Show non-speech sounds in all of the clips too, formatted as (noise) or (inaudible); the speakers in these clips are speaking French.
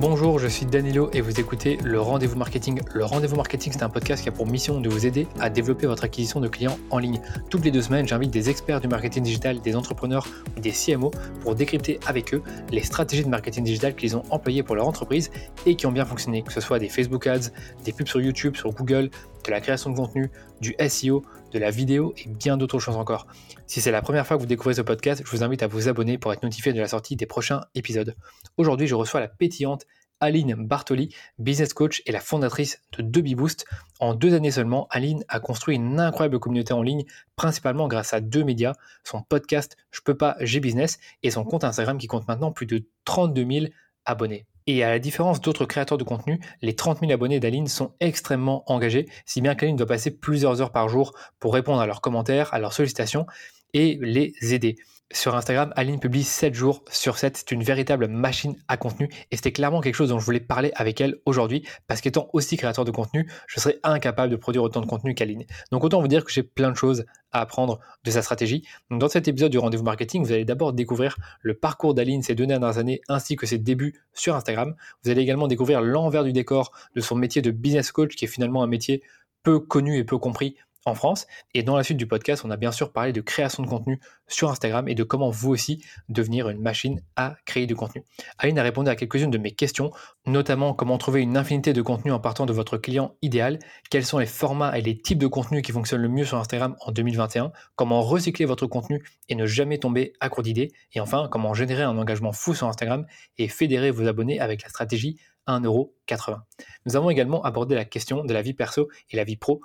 Bonjour, je suis Danilo et vous écoutez le Rendez-vous Marketing. Le Rendez-vous Marketing, c'est un podcast qui a pour mission de vous aider à développer votre acquisition de clients en ligne. Toutes les deux semaines, j'invite des experts du marketing digital, des entrepreneurs ou des CMO pour décrypter avec eux les stratégies de marketing digital qu'ils ont employées pour leur entreprise et qui ont bien fonctionné, que ce soit des Facebook Ads, des pubs sur YouTube, sur Google, de la création de contenu, du SEO, de la vidéo et bien d'autres choses encore. Si c'est la première fois que vous découvrez ce podcast, je vous invite à vous abonner pour être notifié de la sortie des prochains épisodes. Aujourd'hui, je reçois la pétillante Aline Bartoli, business coach et la fondatrice de Deby Boost. En deux années seulement, Aline a construit une incroyable communauté en ligne, principalement grâce à deux médias, son podcast Je peux pas, j'ai business et son compte Instagram qui compte maintenant plus de 32 000 abonnés. Et à la différence d'autres créateurs de contenu, les 30 000 abonnés d'Aline sont extrêmement engagés, si bien qu'Aline doit passer plusieurs heures par jour pour répondre à leurs commentaires, à leurs sollicitations et les aider. Sur Instagram, Aline publie 7 jours sur 7. C'est une véritable machine à contenu et c'était clairement quelque chose dont je voulais parler avec elle aujourd'hui parce qu'étant aussi créateur de contenu, je serais incapable de produire autant de contenu qu'Aline. Donc autant vous dire que j'ai plein de choses à apprendre de sa stratégie. Dans cet épisode du rendez-vous marketing, vous allez d'abord découvrir le parcours d'Aline ces deux dernières années ainsi que ses débuts sur Instagram. Vous allez également découvrir l'envers du décor de son métier de business coach qui est finalement un métier peu connu et peu compris en France. Et dans la suite du podcast, on a bien sûr parlé de création de contenu sur Instagram et de comment vous aussi devenir une machine à créer du contenu. Aline a répondu à quelques-unes de mes questions, notamment comment trouver une infinité de contenu en partant de votre client idéal, quels sont les formats et les types de contenu qui fonctionnent le mieux sur Instagram en 2021, comment recycler votre contenu et ne jamais tomber à court d'idées, et enfin comment générer un engagement fou sur Instagram et fédérer vos abonnés avec la stratégie 1,80€. Nous avons également abordé la question de la vie perso et la vie pro,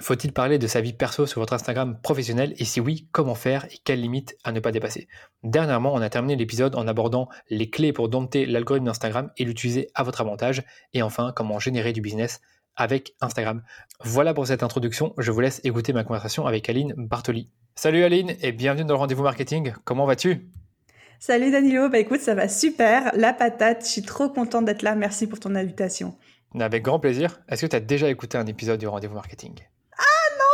faut-il parler de sa vie perso sur votre Instagram professionnel? Et si oui, comment faire et quelles limites à ne pas dépasser? Dernièrement, on a terminé l'épisode en abordant les clés pour dompter l'algorithme d'Instagram et l'utiliser à votre avantage. Et enfin comment générer du business avec Instagram. Voilà pour cette introduction, je vous laisse écouter ma conversation avec Aline Bartoli. Salut Aline et bienvenue dans le rendez-vous marketing, comment vas-tu? Salut Danilo, bah écoute, ça va super, la patate, je suis trop contente d'être là, merci pour ton invitation. Avec grand plaisir. Est-ce que tu as déjà écouté un épisode du rendez-vous marketing?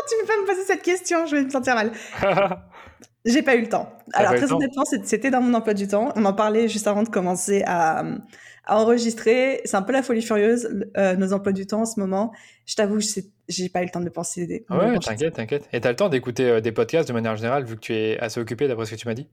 Tu ne peux pas me poser cette question, je vais me sentir mal. (laughs) J'ai pas eu le temps. Alors, très honnêtement, c'était dans mon emploi du temps. On en parlait juste avant de commencer à, enregistrer. C'est un peu la folie furieuse, euh, nos emplois du temps en ce moment. Je t'avoue, j'ai pas eu le temps de penser. Des, ouais, t'inquiète, t'inquiète. Et t'as le temps d'écouter euh, des podcasts de manière générale, vu que tu es assez occupé d'après ce que tu m'as dit?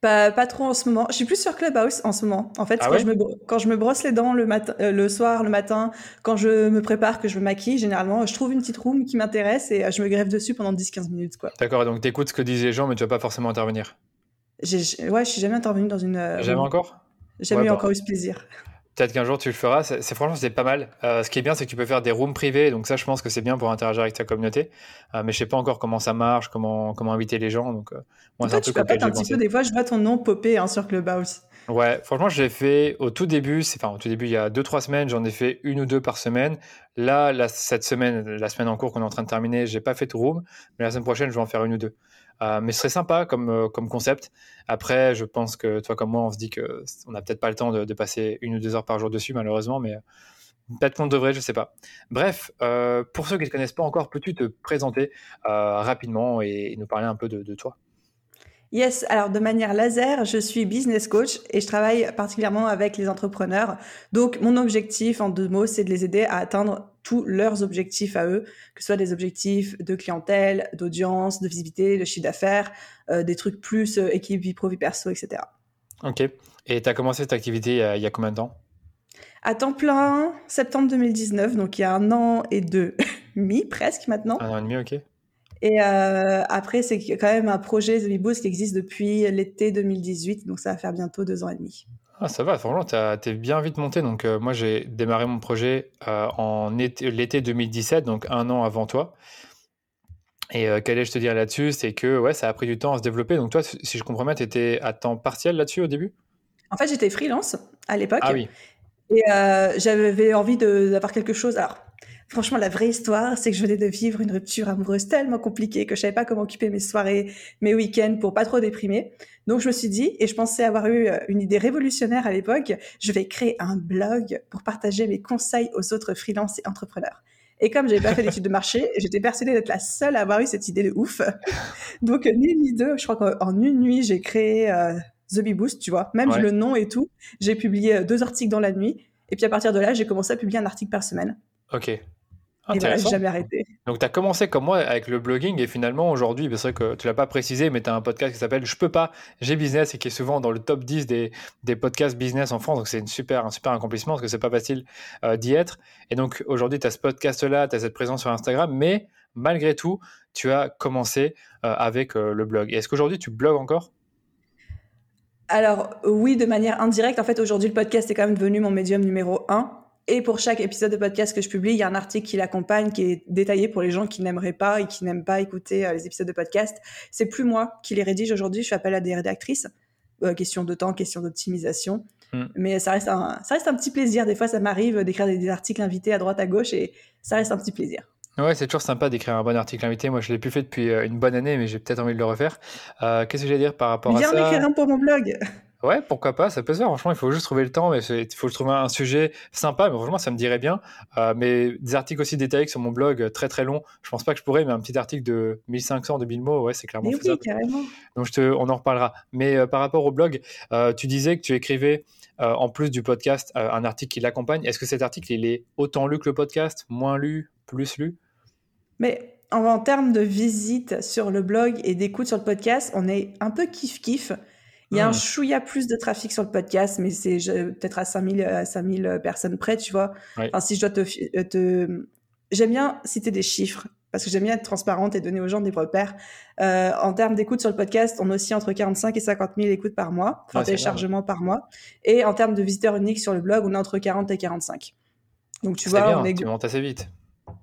Pas, pas trop en ce moment. Je suis plus sur Clubhouse en ce moment. En fait, ah quand, je me, quand je me brosse les dents le, matin, euh, le soir, le matin, quand je me prépare, que je me maquille, généralement, je trouve une petite room qui m'intéresse et euh, je me greffe dessus pendant 10-15 minutes. quoi. D'accord, donc t'écoutes ce que disent les gens, mais tu vas pas forcément intervenir? ouais, je suis jamais intervenu dans une. Euh, jamais encore? Jamais eu encore eu ce plaisir. Peut-être qu'un jour tu le feras. C'est franchement c'est pas mal. Euh, ce qui est bien, c'est que tu peux faire des rooms privés. Donc ça, je pense que c'est bien pour interagir avec ta communauté. Euh, mais je sais pas encore comment ça marche, comment comment inviter les gens. Donc euh, moi, c'est un, truc un petit peu. Des fois, je vois ton nom popper hein, sur Clubhouse. Ouais, franchement, je l'ai fait au tout début. Enfin, au tout début, il y a deux trois semaines, j'en ai fait une ou deux par semaine. Là, cette semaine, la semaine en cours qu'on est en train de terminer, j'ai pas fait de room. Mais la semaine prochaine, je vais en faire une ou deux. Euh, mais ce serait sympa comme, euh, comme concept. Après, je pense que toi comme moi, on se dit qu'on n'a peut-être pas le temps de, passer une ou deux heures par jour dessus, malheureusement, mais peut-être qu'on devrait, je sais pas. Bref, euh, pour ceux qui ne te connaissent pas encore, peux-tu te présenter rapidement et, nous parler un peu de, toi? Yes, alors de manière laser, je suis business coach et je travaille particulièrement avec les entrepreneurs. Donc mon objectif en deux mots, c'est de les aider à atteindre tous leurs objectifs à eux, que ce soit des objectifs de clientèle, d'audience, de visibilité, de chiffre d'affaires, euh, des trucs plus euh, équipe vie pro, vie perso, etc. Ok. Et tu as commencé cette activité il y, a, combien de temps? À temps plein, septembre 2019, donc il y a un an et demi (laughs) presque maintenant. Un an et demi, ok. Et euh, après, c'est quand même un projet The Boost qui existe depuis l'été 2018, donc ça va faire bientôt deux ans et demi. Ah, ça va, franchement, tu es bien vite monté. Donc, euh, moi, j'ai démarré mon projet euh, en l'été 2017, donc un an avant toi. Et euh, qu'allais-je te dire là-dessus? C'est que ouais, ça a pris du temps à se développer. Donc, toi, si je comprends bien, tu étais à temps partiel là-dessus au début? En fait, j'étais freelance à l'époque. Ah oui. Et j'avais envie d'avoir quelque chose. Alors, Franchement, la vraie histoire, c'est que je venais de vivre une rupture amoureuse tellement compliquée que je savais pas comment occuper mes soirées, mes week-ends pour pas trop déprimer. Donc je me suis dit, et je pensais avoir eu euh, une idée révolutionnaire à l'époque, je vais créer un blog pour partager mes conseils aux autres freelances et entrepreneurs. Et comme j'avais pas fait d'études de (laughs) marché, j'étais persuadée d'être la seule à avoir eu cette idée de ouf. Donc ni ni deux, je crois qu'en une nuit, j'ai créé euh, The Bee Boost, tu vois, même le nom et tout. J'ai publié euh, deux articles dans la nuit Et puis à partir de là, j'ai commencé à publier un article par semaine. Ok. Et j'ai jamais arrêté. Donc, tu as commencé comme moi avec le blogging et finalement, aujourd'hui, c'est vrai que tu l'as pas précisé, mais tu as un podcast qui s'appelle Je peux pas, j'ai business et qui est souvent dans le top 10 des, des podcasts business en France. Donc, c'est super, un super accomplissement parce que c'est pas facile euh, d'y être. Et donc, aujourd'hui, tu as ce podcast-là, tu as cette présence sur Instagram, mais malgré tout, tu as commencé euh, avec euh, le blog. Est-ce qu'aujourd'hui, tu blogues encore? Alors oui, de manière indirecte. En fait, aujourd'hui, le podcast est quand même devenu mon médium numéro un. Et pour chaque épisode de podcast que je publie, il y a un article qui l'accompagne, qui est détaillé pour les gens qui n'aimeraient pas et qui n'aiment pas écouter euh, les épisodes de podcast. C'est plus moi qui les rédige aujourd'hui. Je fais appel à des rédactrices. Euh, question de temps, question d'optimisation. Hmm. Mais ça reste, un, ça reste un petit plaisir. Des fois, ça m'arrive d'écrire des, articles invités à droite, à gauche et ça reste un petit plaisir. Ouais, c'est toujours sympa d'écrire un bon article invité. Moi, je l'ai plus fait depuis euh, une bonne année, mais j'ai peut-être envie de le refaire. Qu'est-ce que j'allais dire par rapport à ça? Viens écrire un pour mon blog. Ouais, pourquoi pas, ça peut se faire. Franchement, il faut juste trouver le temps, mais il faut trouver un sujet sympa. Mais franchement, ça me dirait bien. Euh, mais des articles aussi détaillés sur mon blog, euh, très très long. Je pense pas que je pourrais, mais un petit article de 1500, 2000 mots, ouais, c'est clairement mais Oui, carrément. Donc, je te, on en reparlera. Mais euh, par rapport au blog, tu disais que tu écrivais, en plus du podcast, un article qui l'accompagne. Est-ce que cet article, il est autant lu que le podcast, moins lu, plus lu? Mais en, en termes de visite sur le blog et d'écoute sur le podcast, on est un peu kiff-kiff. Il y a un hmm. chouïa plus de trafic sur le podcast, mais c'est peut-être à 5000, à 5000 personnes près, tu vois. Enfin, si je dois te, euh, te... J'aime bien citer des chiffres, parce que j'aime bien être transparente et donner aux gens des repères. Euh, en termes d'écoute sur le podcast, on aussi entre 45 et 50 000 écoutes par mois, enfin téléchargements par mois. Et en termes de visiteurs uniques sur le blog, on a entre 40 et 45. Donc tu vois, on est... tu montes assez vite.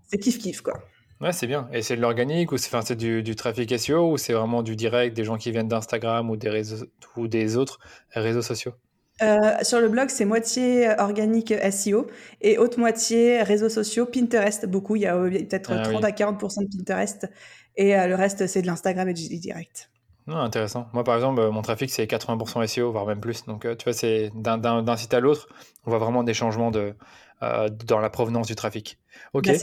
C'est kiff-kiff, quoi. Ouais, c'est bien. Et c'est de l'organique ou c'est enfin, du, du trafic SEO ou c'est vraiment du direct, des gens qui viennent d'Instagram ou des réseaux ou des autres réseaux sociaux? Euh, sur le blog, c'est moitié organique SEO et autre moitié réseaux sociaux, Pinterest, beaucoup. Il y a peut-être 30 ah à 40 de Pinterest et euh, le reste, c'est de l'Instagram et du direct. Non, intéressant. Moi, par exemple, mon trafic, c'est 80% SEO, voire même plus. Donc, euh, tu vois, c'est d'un site à l'autre, on voit vraiment des changements de, euh, dans la provenance du trafic. Ok. Bah,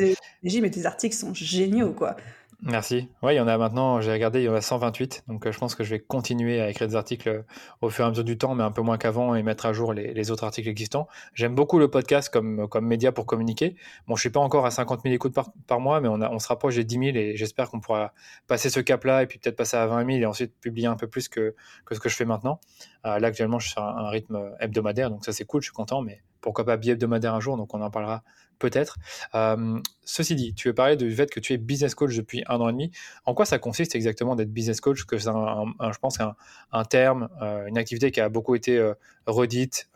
mais tes articles sont géniaux, quoi. Merci. Oui, il y en a maintenant, j'ai regardé, il y en a 128. Donc, euh, je pense que je vais continuer à écrire des articles euh, au fur et à mesure du temps, mais un peu moins qu'avant et mettre à jour les, autres articles existants. J'aime beaucoup le podcast comme, comme média pour communiquer. Bon, je suis pas encore à 50 000 écoutes par, mois, mais on, on se rapproche des 10 000 et j'espère qu'on pourra passer ce cap-là et puis peut-être passer à 20 000 et ensuite publier un peu plus que, que ce que je fais maintenant. là, actuellement, je suis sur un, rythme hebdomadaire, donc ça c'est cool, je suis content, mais pourquoi pas bi-hebdomadaire un jour, donc on en parlera peut-être. Euh, ceci dit, tu veux parler du fait que tu es business coach depuis un an et demi. En quoi ça consiste exactement d'être business coach? Que c'est, je pense, un, un terme, euh, une activité qui a beaucoup été euh, redite,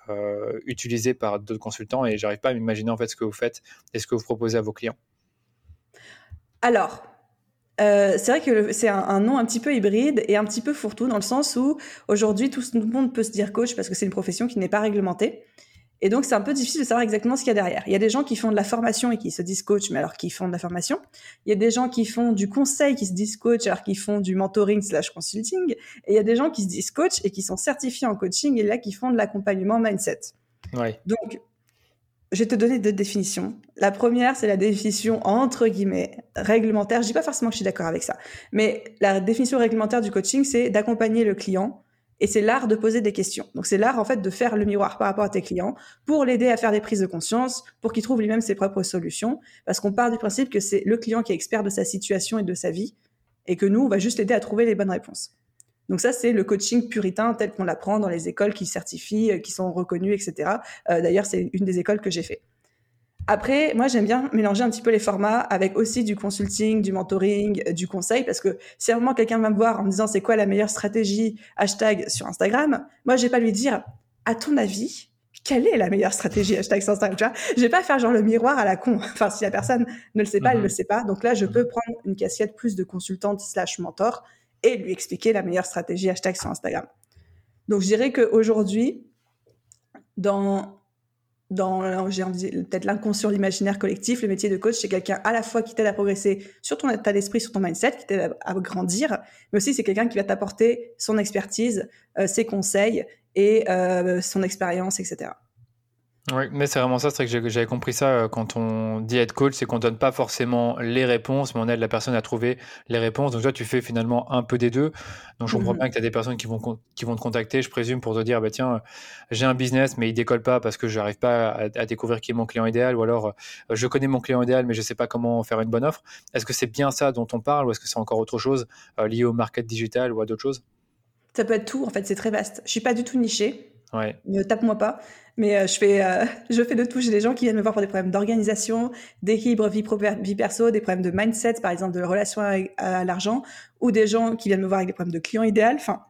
utilisée par d'autres consultants, et j'arrive pas à m'imaginer en fait ce que vous faites et ce que vous proposez à vos clients. Alors, c'est vrai que c'est un, nom un petit peu hybride et un petit peu fourre-tout dans le sens où aujourd'hui tout, le monde peut se dire coach parce que c'est une profession qui n'est pas réglementée. Et donc, c'est un peu difficile de savoir exactement ce qu'il y a derrière. Il y a des gens qui font de la formation et qui se disent coach, mais alors qu'ils font de la formation. Il y a des gens qui font du conseil, qui se disent coach, alors qu'ils font du mentoring slash consulting. Et il y a des gens qui se disent coach et qui sont certifiés en coaching et là, qui font de l'accompagnement mindset. Ouais. Donc, je vais te donner deux définitions. La première, c'est la définition entre guillemets réglementaire. Je dis pas forcément que je suis d'accord avec ça, mais la définition réglementaire du coaching, c'est d'accompagner le client et c'est l'art de poser des questions. Donc c'est l'art en fait de faire le miroir par rapport à tes clients pour l'aider à faire des prises de conscience, pour qu'il trouve lui-même ses propres solutions. Parce qu'on part du principe que c'est le client qui est expert de sa situation et de sa vie, et que nous, on va juste l'aider à trouver les bonnes réponses. Donc ça, c'est le coaching puritain tel qu'on l'apprend dans les écoles qui certifient, euh, qui sont reconnues, etc. Euh, d'ailleurs, c'est une des écoles que j'ai fait. Après, moi, j'aime bien mélanger un petit peu les formats avec aussi du consulting, du mentoring, euh, du conseil, parce que si à un moment quelqu'un va me voir en me disant c'est quoi la meilleure stratégie hashtag sur Instagram, moi, je vais pas lui dire, à ton avis, quelle est la meilleure stratégie hashtag sur Instagram, tu vois? Je vais pas faire genre le miroir à la con. (laughs) Enfin, si la personne ne le sait pas, elle ne mhm. le sait pas. Donc là, je peux prendre une casquette plus de consultante slash mentor et lui expliquer la meilleure stratégie hashtag sur Instagram. Donc, je dirais qu'aujourd'hui, dans dans j'ai peut-être l'inconscient, l'imaginaire collectif, le métier de coach, c'est quelqu'un à la fois qui t'aide à progresser sur ton état d'esprit, sur ton mindset, qui t'aide à, grandir, mais aussi c'est quelqu'un qui va t'apporter son expertise, euh, ses conseils et euh, son expérience, etc. Oui, mais c'est vraiment ça, c'est que j'avais compris ça euh, quand on dit être coach, c'est qu'on donne pas forcément les réponses, mais on aide la personne à trouver les réponses. Donc toi, tu fais finalement un peu des deux. Donc je comprends mmh bien que tu as des personnes qui vont, qui vont te contacter, je présume, pour te dire, bah, tiens, j'ai un business, mais il décolle pas parce que je n'arrive pas à, découvrir qui est mon client idéal, ou alors euh, je connais mon client idéal, mais je sais pas comment faire une bonne offre. Est-ce que c'est bien ça dont on parle, ou est-ce que c'est encore autre chose euh, lié au market digital ou à d'autres choses? Ça peut être tout, en fait, c'est très vaste. Je suis pas du tout nichée. Ouais. Ne tape-moi pas. Mais euh, je, fais, euh, (laughs) je fais de tout. J'ai des gens qui viennent me voir pour des problèmes d'organisation, d'équilibre vie, pro, vie perso, des problèmes de mindset, par exemple, de relation à, l'argent, ou des gens qui viennent me voir avec des problèmes de client idéal. Enfin,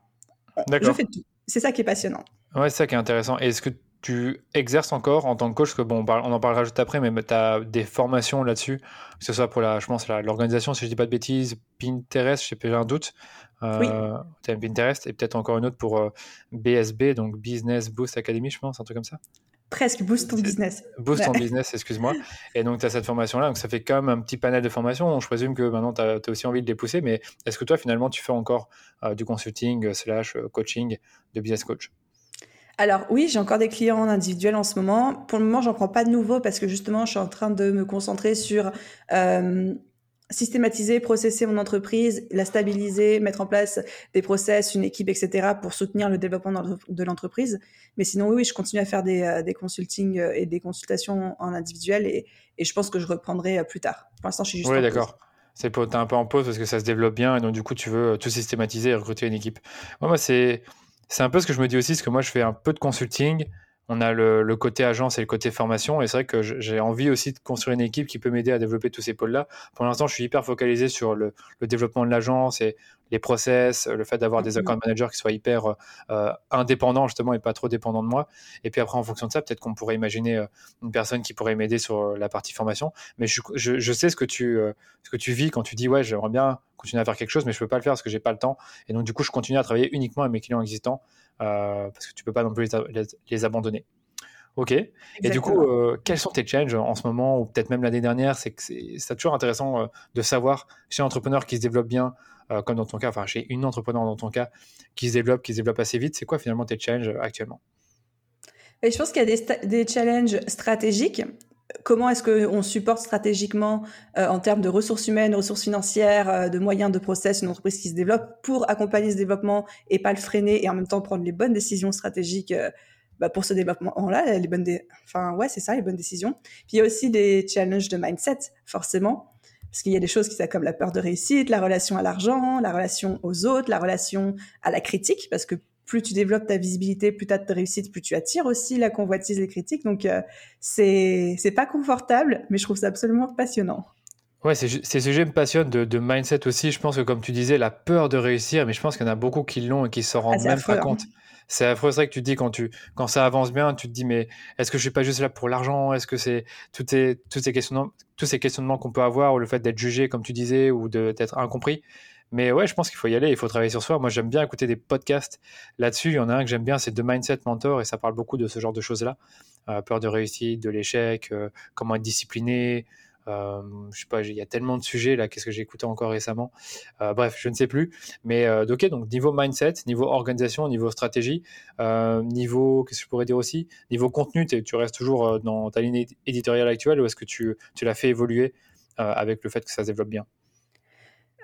je fais de tout. C'est ça qui est passionnant. Ouais, c'est ça qui est intéressant. Et est-ce que tu exerces encore en tant que coach Parce que bon, on en parlera juste après, mais tu as des formations là-dessus, que ce soit pour la, je pense, l'organisation, si je dis pas de bêtises, Pinterest, je sais pas, j'ai un doute. Oui. Euh, Pinterest et peut-être encore une autre pour BSB, euh, donc Business Boost Academy, je pense, un truc comme ça. Presque, Boost ton business. Boost ton business, excuse-moi. (laughs) Et donc, tu as cette formation-là, donc ça fait quand même un petit panel de formations. Je présume que maintenant, tu as, aussi envie de les pousser, mais est-ce que toi, finalement, tu fais encore euh, du consulting slash coaching de business coach? Alors oui, j'ai encore des clients individuels en ce moment. Pour le moment, j'en prends pas de nouveaux parce que justement, je suis en train de me concentrer sur systématiser, processer mon entreprise, la stabiliser, mettre en place des process, une équipe, etc. pour soutenir le développement de l'entreprise. Mais sinon, oui, je continue à faire des, euh, des consultings euh, et des consultations en individuel et, et, je pense que je reprendrai euh, plus tard. Pour l'instant, je suis juste Oui, d'accord. C'est pour un peu en pause parce que ça se développe bien et donc du coup, tu veux tout systématiser et recruter une équipe. moi, c'est un peu ce que je me dis aussi, parce que moi, je fais un peu de consulting on a le, côté agence et le côté formation. Et c'est vrai que j'ai envie aussi de construire une équipe qui peut m'aider à développer tous ces pôles-là. Pour l'instant, je suis hyper focalisé sur le, développement de l'agence et les process, le fait d'avoir des account managers qui soient hyper euh, indépendants justement et pas trop dépendants de moi. Et puis après, en fonction de ça, peut-être qu'on pourrait imaginer euh, une personne qui pourrait m'aider sur euh, la partie formation. Mais je, sais ce que, tu, ce que tu vis quand tu dis ouais, j'aimerais bien continuer à faire quelque chose, mais je peux pas le faire parce que j'ai pas le temps. Et donc du coup, je continue à travailler uniquement avec mes clients existants parce que tu peux pas non plus les, abandonner. Ok. Et du coup, euh, quels sont tes challenges en ce moment, ou peut-être même l'année dernière C'est que c'est toujours intéressant euh, de savoir chez un entrepreneur qui se développe bien, comme dans ton cas, enfin chez une entrepreneur dans ton cas, qui se développe, qui se développe assez vite. C'est quoi finalement tes challenges actuellement? Et je pense qu'il y a des, des, challenges stratégiques comment est-ce qu'on supporte stratégiquement euh, en termes de ressources humaines, ressources financières, euh, de moyens de process une entreprise qui se développe pour accompagner ce développement et pas le freiner et en même temps prendre les bonnes décisions stratégiques euh, bah, pour ce développement-là, les bonnes, enfin ouais c'est ça, les bonnes décisions. Puis il y a aussi des challenges de mindset forcément. Parce qu'il y a des choses qui sont comme la peur de réussite, la relation à l'argent, la relation aux autres, la relation à la critique, parce que plus tu développes ta visibilité, plus tu as de réussite, plus tu attires aussi la convoitise, les critiques. Donc, euh, c'est c'est pas confortable, mais je trouve ça absolument passionnant. Ouais, ces sujets me passionnent de, de, mindset aussi. Je pense que, comme tu disais, la peur de réussir, mais je pense qu'il y en a beaucoup qui l'ont et qui s'en rendent ah, même pas hein. compte. C'est affreux, c'est vrai que tu te dis quand, tu, quand ça avance bien, tu te dis, mais est-ce que je suis pas juste là pour l'argent? Est-ce que c'est tous ces, tous ces questionnements, tous ces questionnements qu'on peut avoir, ou le fait d'être jugé, comme tu disais, ou d'être incompris mais ouais, je pense qu'il faut y aller, il faut travailler sur soi. Moi, j'aime bien écouter des podcasts là-dessus. Il y en a un que j'aime bien, c'est The Mindset Mentor, et ça parle beaucoup de ce genre de choses-là. Euh, peur de réussite, de l'échec, euh, comment être discipliné. Euh, je sais pas, il y a tellement de sujets là. Qu'est-ce que j'ai écouté encore récemment Bref, je ne sais plus. Mais ok, donc niveau mindset, niveau organisation, niveau stratégie, niveau qu'est-ce que je pourrais dire aussi? Niveau contenu, tu restes toujours dans ta ligne éditoriale actuelle ou est-ce que tu, tu l'as fait évoluer avec le fait que ça se développe bien?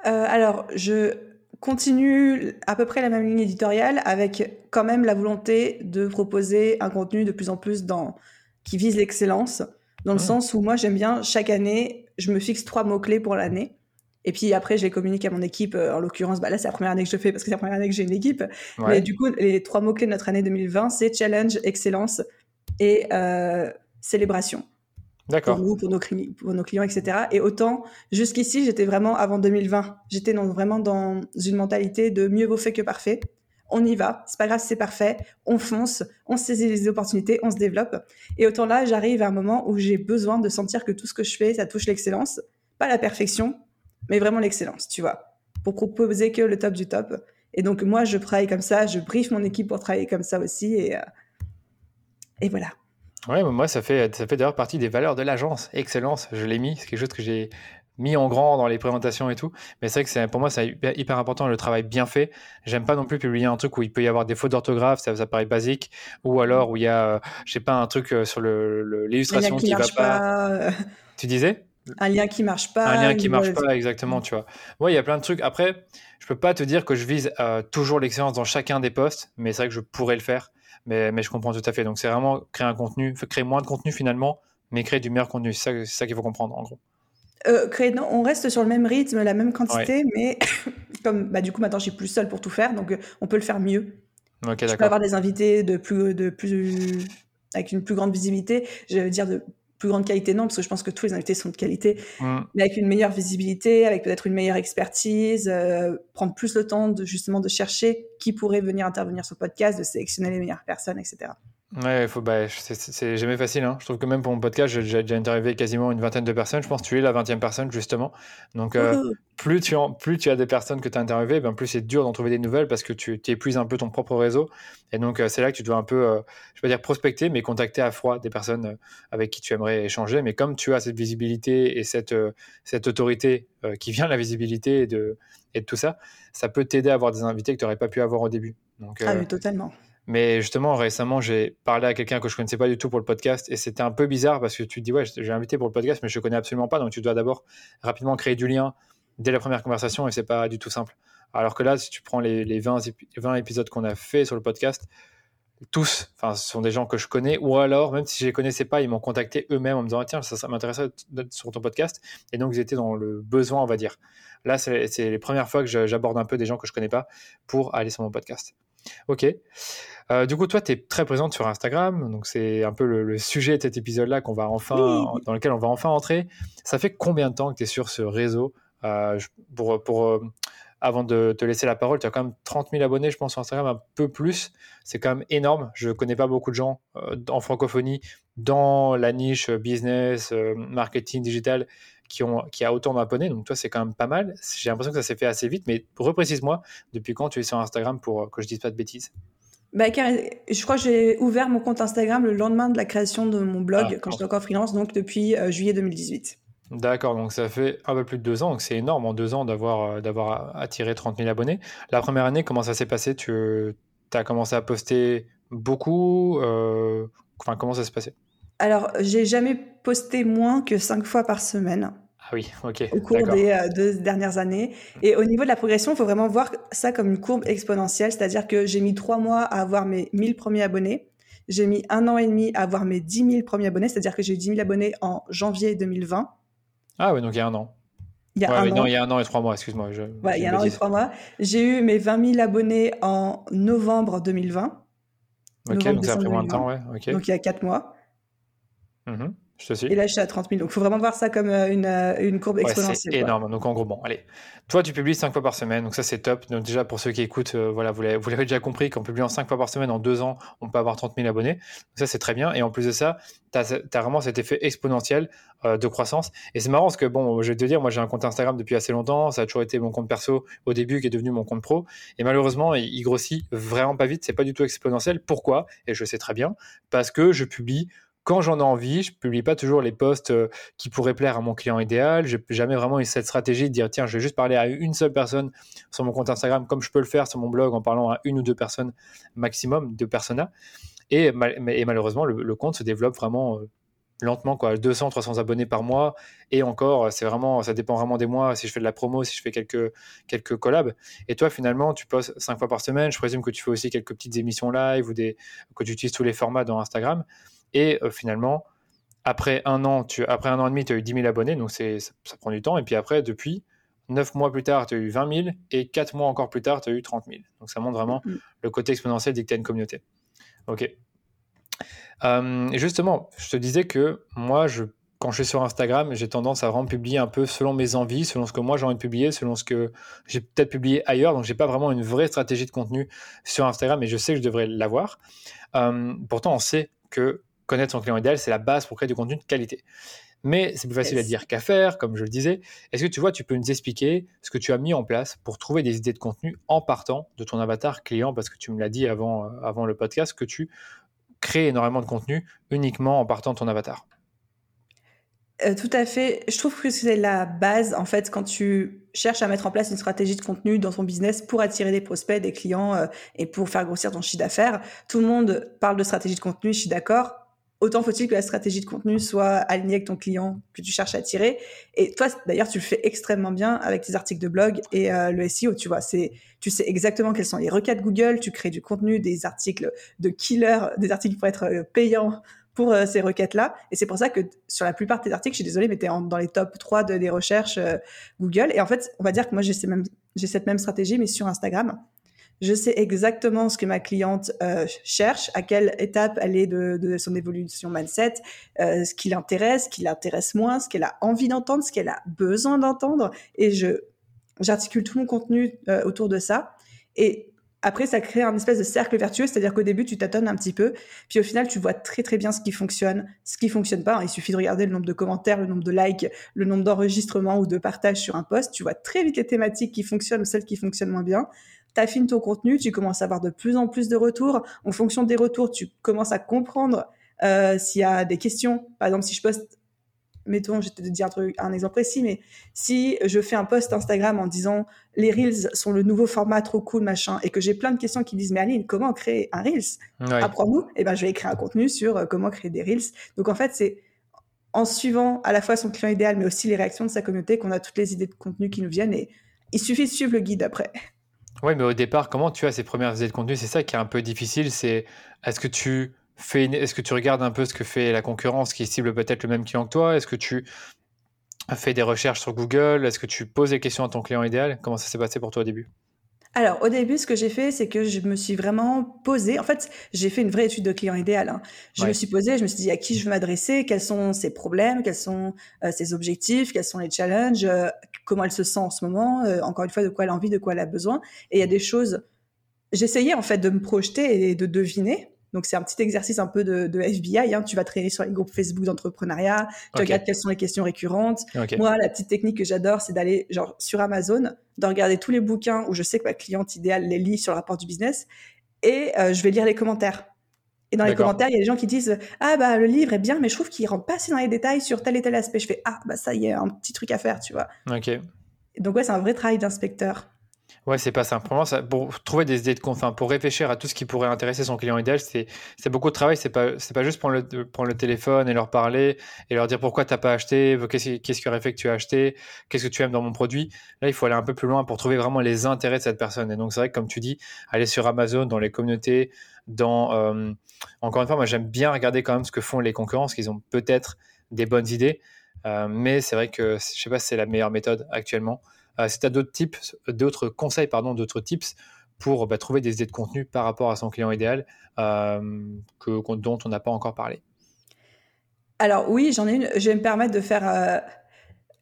Euh, alors, je continue à peu près la même ligne éditoriale avec quand même la volonté de proposer un contenu de plus en plus dans, qui vise l'excellence, dans le mmh. sens où moi j'aime bien chaque année, je me fixe trois mots-clés pour l'année. Et puis après, je les communique à mon équipe. Euh, en l'occurrence, bah là, c'est la première année que je fais parce que c'est la première année que j'ai une équipe. Mais du coup, les trois mots-clés de notre année 2020, c'est challenge, excellence et euh, célébration pour nous, pour nos, pour nos, clients, etc. Et autant, jusqu'ici, j'étais vraiment, avant 2020, j'étais vraiment dans une mentalité de mieux vaut fait que parfait. On y va, c'est pas grave c'est parfait, on fonce, on saisit les opportunités, on se développe. Et autant là, j'arrive à un moment où j'ai besoin de sentir que tout ce que je fais, ça touche l'excellence. Pas la perfection, mais vraiment l'excellence, tu vois. Pour proposer que le top du top. Et donc, moi, je travaille comme ça, je briefe mon équipe pour travailler comme ça aussi. Et, euh, et voilà. Ouais, moi, ça fait, ça fait d'ailleurs partie des valeurs de l'agence. Excellence, je l'ai mis. C'est quelque chose que j'ai mis en grand dans les présentations et tout. Mais c'est vrai que c'est, pour moi, c'est hyper, important le travail bien fait. J'aime pas non plus publier un truc où il peut y avoir des fautes d'orthographe, ça, ça paraît basique, ou alors où il y a, je sais pas, un truc sur le, l'illustration qui, va pas. Tu disais? Un lien qui marche pas. Un lien qui marche pas, exactement, tu vois. Ouais, il y a plein de trucs. Après, je peux pas te dire que je vise euh, toujours l'excellence dans chacun des postes, mais c'est vrai que je pourrais le faire. Mais, mais je comprends tout à fait. Donc, c'est vraiment créer un contenu, créer moins de contenu finalement, mais créer du meilleur contenu. C'est ça, ça qu'il faut comprendre, en gros. Euh, créer, non, on reste sur le même rythme, la même quantité, mais (laughs) comme bah, du coup maintenant je suis plus seule pour tout faire, donc euh, on peut le faire mieux. Ok, je peux avoir des invités de plus, de plus, avec une plus grande visibilité. Je veux dire de plus grande qualité, non, parce que je pense que tous les invités sont de qualité, mm. mais avec une meilleure visibilité, avec peut-être une meilleure expertise, euh, prendre plus le temps de justement de chercher qui pourrait venir intervenir sur le podcast, de sélectionner les meilleures personnes, etc. Ouais, faut, bah, c'est jamais facile. Hein. Je trouve que même pour mon podcast, j'ai déjà interviewé quasiment une vingtaine de personnes. Je pense que tu es la vingtième personne, justement. Donc, euh, plus, tu plus tu as des personnes que tu as interviewées, ben plus c'est dur d'en trouver des nouvelles parce que tu épuises un peu ton propre réseau. Et donc, euh, c'est là que tu dois un peu, euh, je vais pas dire prospecter, mais contacter à froid des personnes avec qui tu aimerais échanger. Mais comme tu as cette visibilité et cette, cette autorité qui vient de la visibilité et de, et de tout ça, ça peut t'aider à avoir des invités que tu n'aurais pas pu avoir au début. Donc, ah oui, totalement. Mais justement, récemment, j'ai parlé à quelqu'un que je connaissais pas du tout pour le podcast et c'était un peu bizarre parce que tu te dis, ouais, j'ai invité pour le podcast, mais je ne connais absolument pas. Donc, tu dois d'abord rapidement créer du lien dès la première conversation et c'est pas du tout simple. Alors que là, si tu prends les, 20, 20 épisodes qu'on a fait sur le podcast, tous, ce sont des gens que je connais, ou alors, même si je les connaissais pas, ils m'ont contacté eux-mêmes en me disant, tiens, ça, ça m'intéressait d'être sur ton podcast. Et donc, ils étaient dans le besoin, on va dire. Là, c'est les premières fois que j'aborde un peu des gens que je connais pas pour aller sur mon podcast. Ok. Euh, du coup, toi, tu es très présente sur Instagram, donc c'est un peu le, sujet de cet épisode-là qu'on va enfin, dans lequel on va enfin entrer. Ça fait combien de temps que tu es sur ce réseau? Euh, pour, pour euh, avant de te laisser la parole, tu as quand même 30 000 abonnés, je pense, sur Instagram, un peu plus. C'est quand même énorme. Je connais pas beaucoup de gens en francophonie dans la niche business, marketing, digital qui, ont, qui a autant d'abonnés. Donc toi, c'est quand même pas mal. J'ai l'impression que ça s'est fait assez vite, mais reprécise-moi, depuis quand tu es sur Instagram pour que je dise pas de bêtises? Bah, je crois que j'ai ouvert mon compte Instagram le lendemain de la création de mon blog ah, quand j'étais encore freelance, donc depuis euh, juillet 2018. D'accord, donc ça fait un peu plus de deux ans, donc c'est énorme en deux ans d'avoir euh, d'avoir attiré 30 000 abonnés. La première année, comment ça s'est passé? Tu as commencé à poster beaucoup euh, Enfin, comment ça s'est passé? Alors, j'ai jamais posté moins que cinq fois par semaine. Ah oui, ok. Au cours des euh, deux dernières années. Et au niveau de la progression, il faut vraiment voir ça comme une courbe exponentielle, c'est-à-dire que j'ai mis trois mois à avoir mes 1000 premiers abonnés. J'ai mis un an et demi à avoir mes 10 000 premiers abonnés, c'est-à-dire que j'ai eu 10 000 abonnés en janvier 2020. Ah oui, donc il y a un an. Il y a un an. Non, il y a un an et trois mois, excuse-moi. Ouais, il y a un an et trois mois. J'ai eu mes 20 000 abonnés en novembre 2020. Ok, donc ça a pris moins de temps, ouais. Donc il y a quatre mois. Mm je te Et là, je suis à 30 000. Donc, il faut vraiment voir ça comme euh, une, euh, une courbe exponentielle. c'est énorme. Donc, en gros, bon, allez. Toi, tu publies 5 fois par semaine. Donc, ça, c'est top. Donc, déjà, pour ceux qui écoutent, euh, voilà, vous l'avez déjà compris qu'en publiant 5 fois par semaine en 2 ans, on peut avoir 30 000 abonnés. Donc, ça, c'est très bien. Et en plus de ça, tu as, vraiment cet effet exponentiel de croissance. Et c'est marrant parce que, bon, je vais te dire, moi, j'ai un compte Instagram depuis assez longtemps. Ça a toujours été mon compte perso au début qui est devenu mon compte pro. Et malheureusement, il, il grossit vraiment pas vite. C'est pas du tout exponentiel. Pourquoi? Et je sais très bien. Parce que je publie quand j'en ai envie, je publie pas toujours les posts euh, qui pourraient plaire à mon client idéal. Je n'ai jamais vraiment eu cette stratégie de dire tiens, je vais juste parler à une seule personne sur mon compte Instagram, comme je peux le faire sur mon blog en parlant à une ou deux personnes maximum, deux personas. Et, malheureusement, le, compte se développe vraiment euh, lentement, quoi, 200, 300 abonnés par mois. Et encore, c'est vraiment, ça dépend vraiment des mois. Si je fais de la promo, si je fais quelques, quelques collabs. Et toi, finalement, tu postes cinq fois par semaine. Je présume que tu fais aussi quelques petites émissions live ou des, que tu utilises tous les formats dans Instagram. Et euh, finalement, après un an, tu, après un an et demi, tu as eu 10 000 abonnés, donc ça, ça, prend du temps. Et puis après, depuis 9 mois plus tard, tu as eu 20 000, et 4 mois encore plus tard, tu as eu 30 000. Donc ça montre vraiment mm. le côté exponentiel dès que tu as une communauté. Ok. Euh, justement, je te disais que moi, je, quand je suis sur Instagram, j'ai tendance à vraiment publier un peu selon mes envies, selon ce que moi j'ai envie de publier, selon ce que j'ai peut-être publié ailleurs. Donc, j'ai pas vraiment une vraie stratégie de contenu sur Instagram, mais je sais que je devrais l'avoir. Euh, pourtant, on sait que connaître son client idéal, c'est la base pour créer du contenu de qualité. Mais c'est plus facile à dire qu'à faire, comme je le disais. Est-ce que tu vois, tu peux nous expliquer ce que tu as mis en place pour trouver des idées de contenu en partant de ton avatar client? Parce que tu me l'as dit avant, euh, avant le podcast, que tu crées énormément de contenu uniquement en partant de ton avatar. Euh, tout à fait. Je trouve que c'est la base, en fait, quand tu cherches à mettre en place une stratégie de contenu dans ton business pour attirer des prospects, des clients euh, et pour faire grossir ton chiffre d'affaires. Tout le monde parle de stratégie de contenu, je suis d'accord. Autant faut-il que la stratégie de contenu soit alignée avec ton client que tu cherches à attirer. Et toi, d'ailleurs, tu le fais extrêmement bien avec tes articles de blog et euh, le SEO. Tu vois, c'est, tu sais exactement quelles sont les requêtes Google. Tu crées du contenu, des articles de killer, des articles pour être payants pour euh, ces requêtes-là. Et c'est pour ça que sur la plupart de tes articles, je suis désolée, mais tu es dans les top 3 de, des recherches euh, Google. Et en fait, on va dire que moi, j'ai cette même stratégie, mais sur Instagram. Je sais exactement ce que ma cliente euh, cherche, à quelle étape elle est de, son évolution mindset, ce qui l'intéresse, ce qui l'intéresse moins, ce qu'elle a envie d'entendre, ce qu'elle a besoin d'entendre. Et je j'articule tout mon contenu autour de ça. Et après, ça crée un espèce de cercle vertueux, c'est-à-dire qu'au début, tu tâtonnes un petit peu, puis au final, tu vois très très bien ce qui fonctionne, ce qui fonctionne pas. Il suffit de regarder le nombre de commentaires, le nombre de likes, le nombre d'enregistrements ou de partages sur un post. Tu vois très vite les thématiques qui fonctionnent ou celles qui fonctionnent moins bien. Affines ton contenu, tu commences à avoir de plus en plus de retours. En fonction des retours, tu commences à comprendre euh, s'il y a des questions. Par exemple, si je poste mettons, je vais te dire un, truc, un exemple précis, mais si je fais un post Instagram en disant les Reels sont le nouveau format trop cool, machin, et que j'ai plein de questions qui disent, mais Aline, comment créer un Reels? Apprends-nous. Et eh ben, je vais écrire un contenu sur euh, comment créer des Reels. Donc, en fait, c'est en suivant à la fois son client idéal, mais aussi les réactions de sa communauté qu'on a toutes les idées de contenu qui nous viennent. Et il suffit de suivre le guide après. Oui, mais au départ, comment tu as ces premières idées de contenu? C'est ça qui est un peu difficile. C'est est-ce que tu est-ce que tu regardes un peu ce que fait la concurrence qui cible peut-être le même client que toi? Est-ce que tu fais des recherches sur Google? Est-ce que tu poses des questions à ton client idéal? Comment ça s'est passé pour toi au début? Alors, au début, ce que j'ai fait, c'est que je me suis vraiment posée. En fait, j'ai fait une vraie étude de client idéal. Hein. Je me suis posée, je me suis dit à qui je veux m'adresser, quels sont ses problèmes, quels sont euh, ses objectifs, quels sont les challenges, euh, comment elle se sent en ce moment, euh, encore une fois, de quoi elle a envie, de quoi elle a besoin. Et il y a des choses. J'essayais en fait de me projeter et de deviner. Donc c'est un petit exercice un peu de, FBI. Hein. Tu vas traîner sur les groupes Facebook d'entrepreneuriat, tu regardes quelles sont les questions récurrentes. Moi, la petite technique que j'adore, c'est d'aller genre sur Amazon, de regarder tous les bouquins où je sais que ma cliente idéale les lit sur le rapport du business, et euh, je vais lire les commentaires. Et dans les commentaires, il y a des gens qui disent ah bah le livre est bien, mais je trouve qu'il rentre pas assez dans les détails sur tel et tel aspect. Je fais ah bah ça y est, un petit truc à faire, tu vois. Ok. Donc ouais, c'est un vrai travail d'inspecteur. Ouais, c'est pas simplement ça. Pour trouver des idées de enfin, pour réfléchir à tout ce qui pourrait intéresser son client idéal, c'est beaucoup de travail. C'est pas pas juste prendre le prendre le téléphone et leur parler et leur dire pourquoi t'as pas acheté, qu'est-ce qu'est-ce qui aurait fait que tu as acheté, qu'est-ce que tu aimes dans mon produit. Là, il faut aller un peu plus loin pour trouver vraiment les intérêts de cette personne. Et donc c'est vrai que comme tu dis, aller sur Amazon, dans les communautés, dans euh, encore une fois, moi j'aime bien regarder quand même ce que font les concurrents, qu'ils ont peut-être des bonnes idées, euh, mais c'est vrai que je sais pas si c'est la meilleure méthode actuellement. Euh, si tu as d'autres tips, d'autres conseils, pardon, d'autres tips pour bah, trouver des idées de contenu par rapport à son client idéal euh, que, dont on n'a pas encore parlé? Alors oui, j'en ai une. Je vais me permettre de faire euh,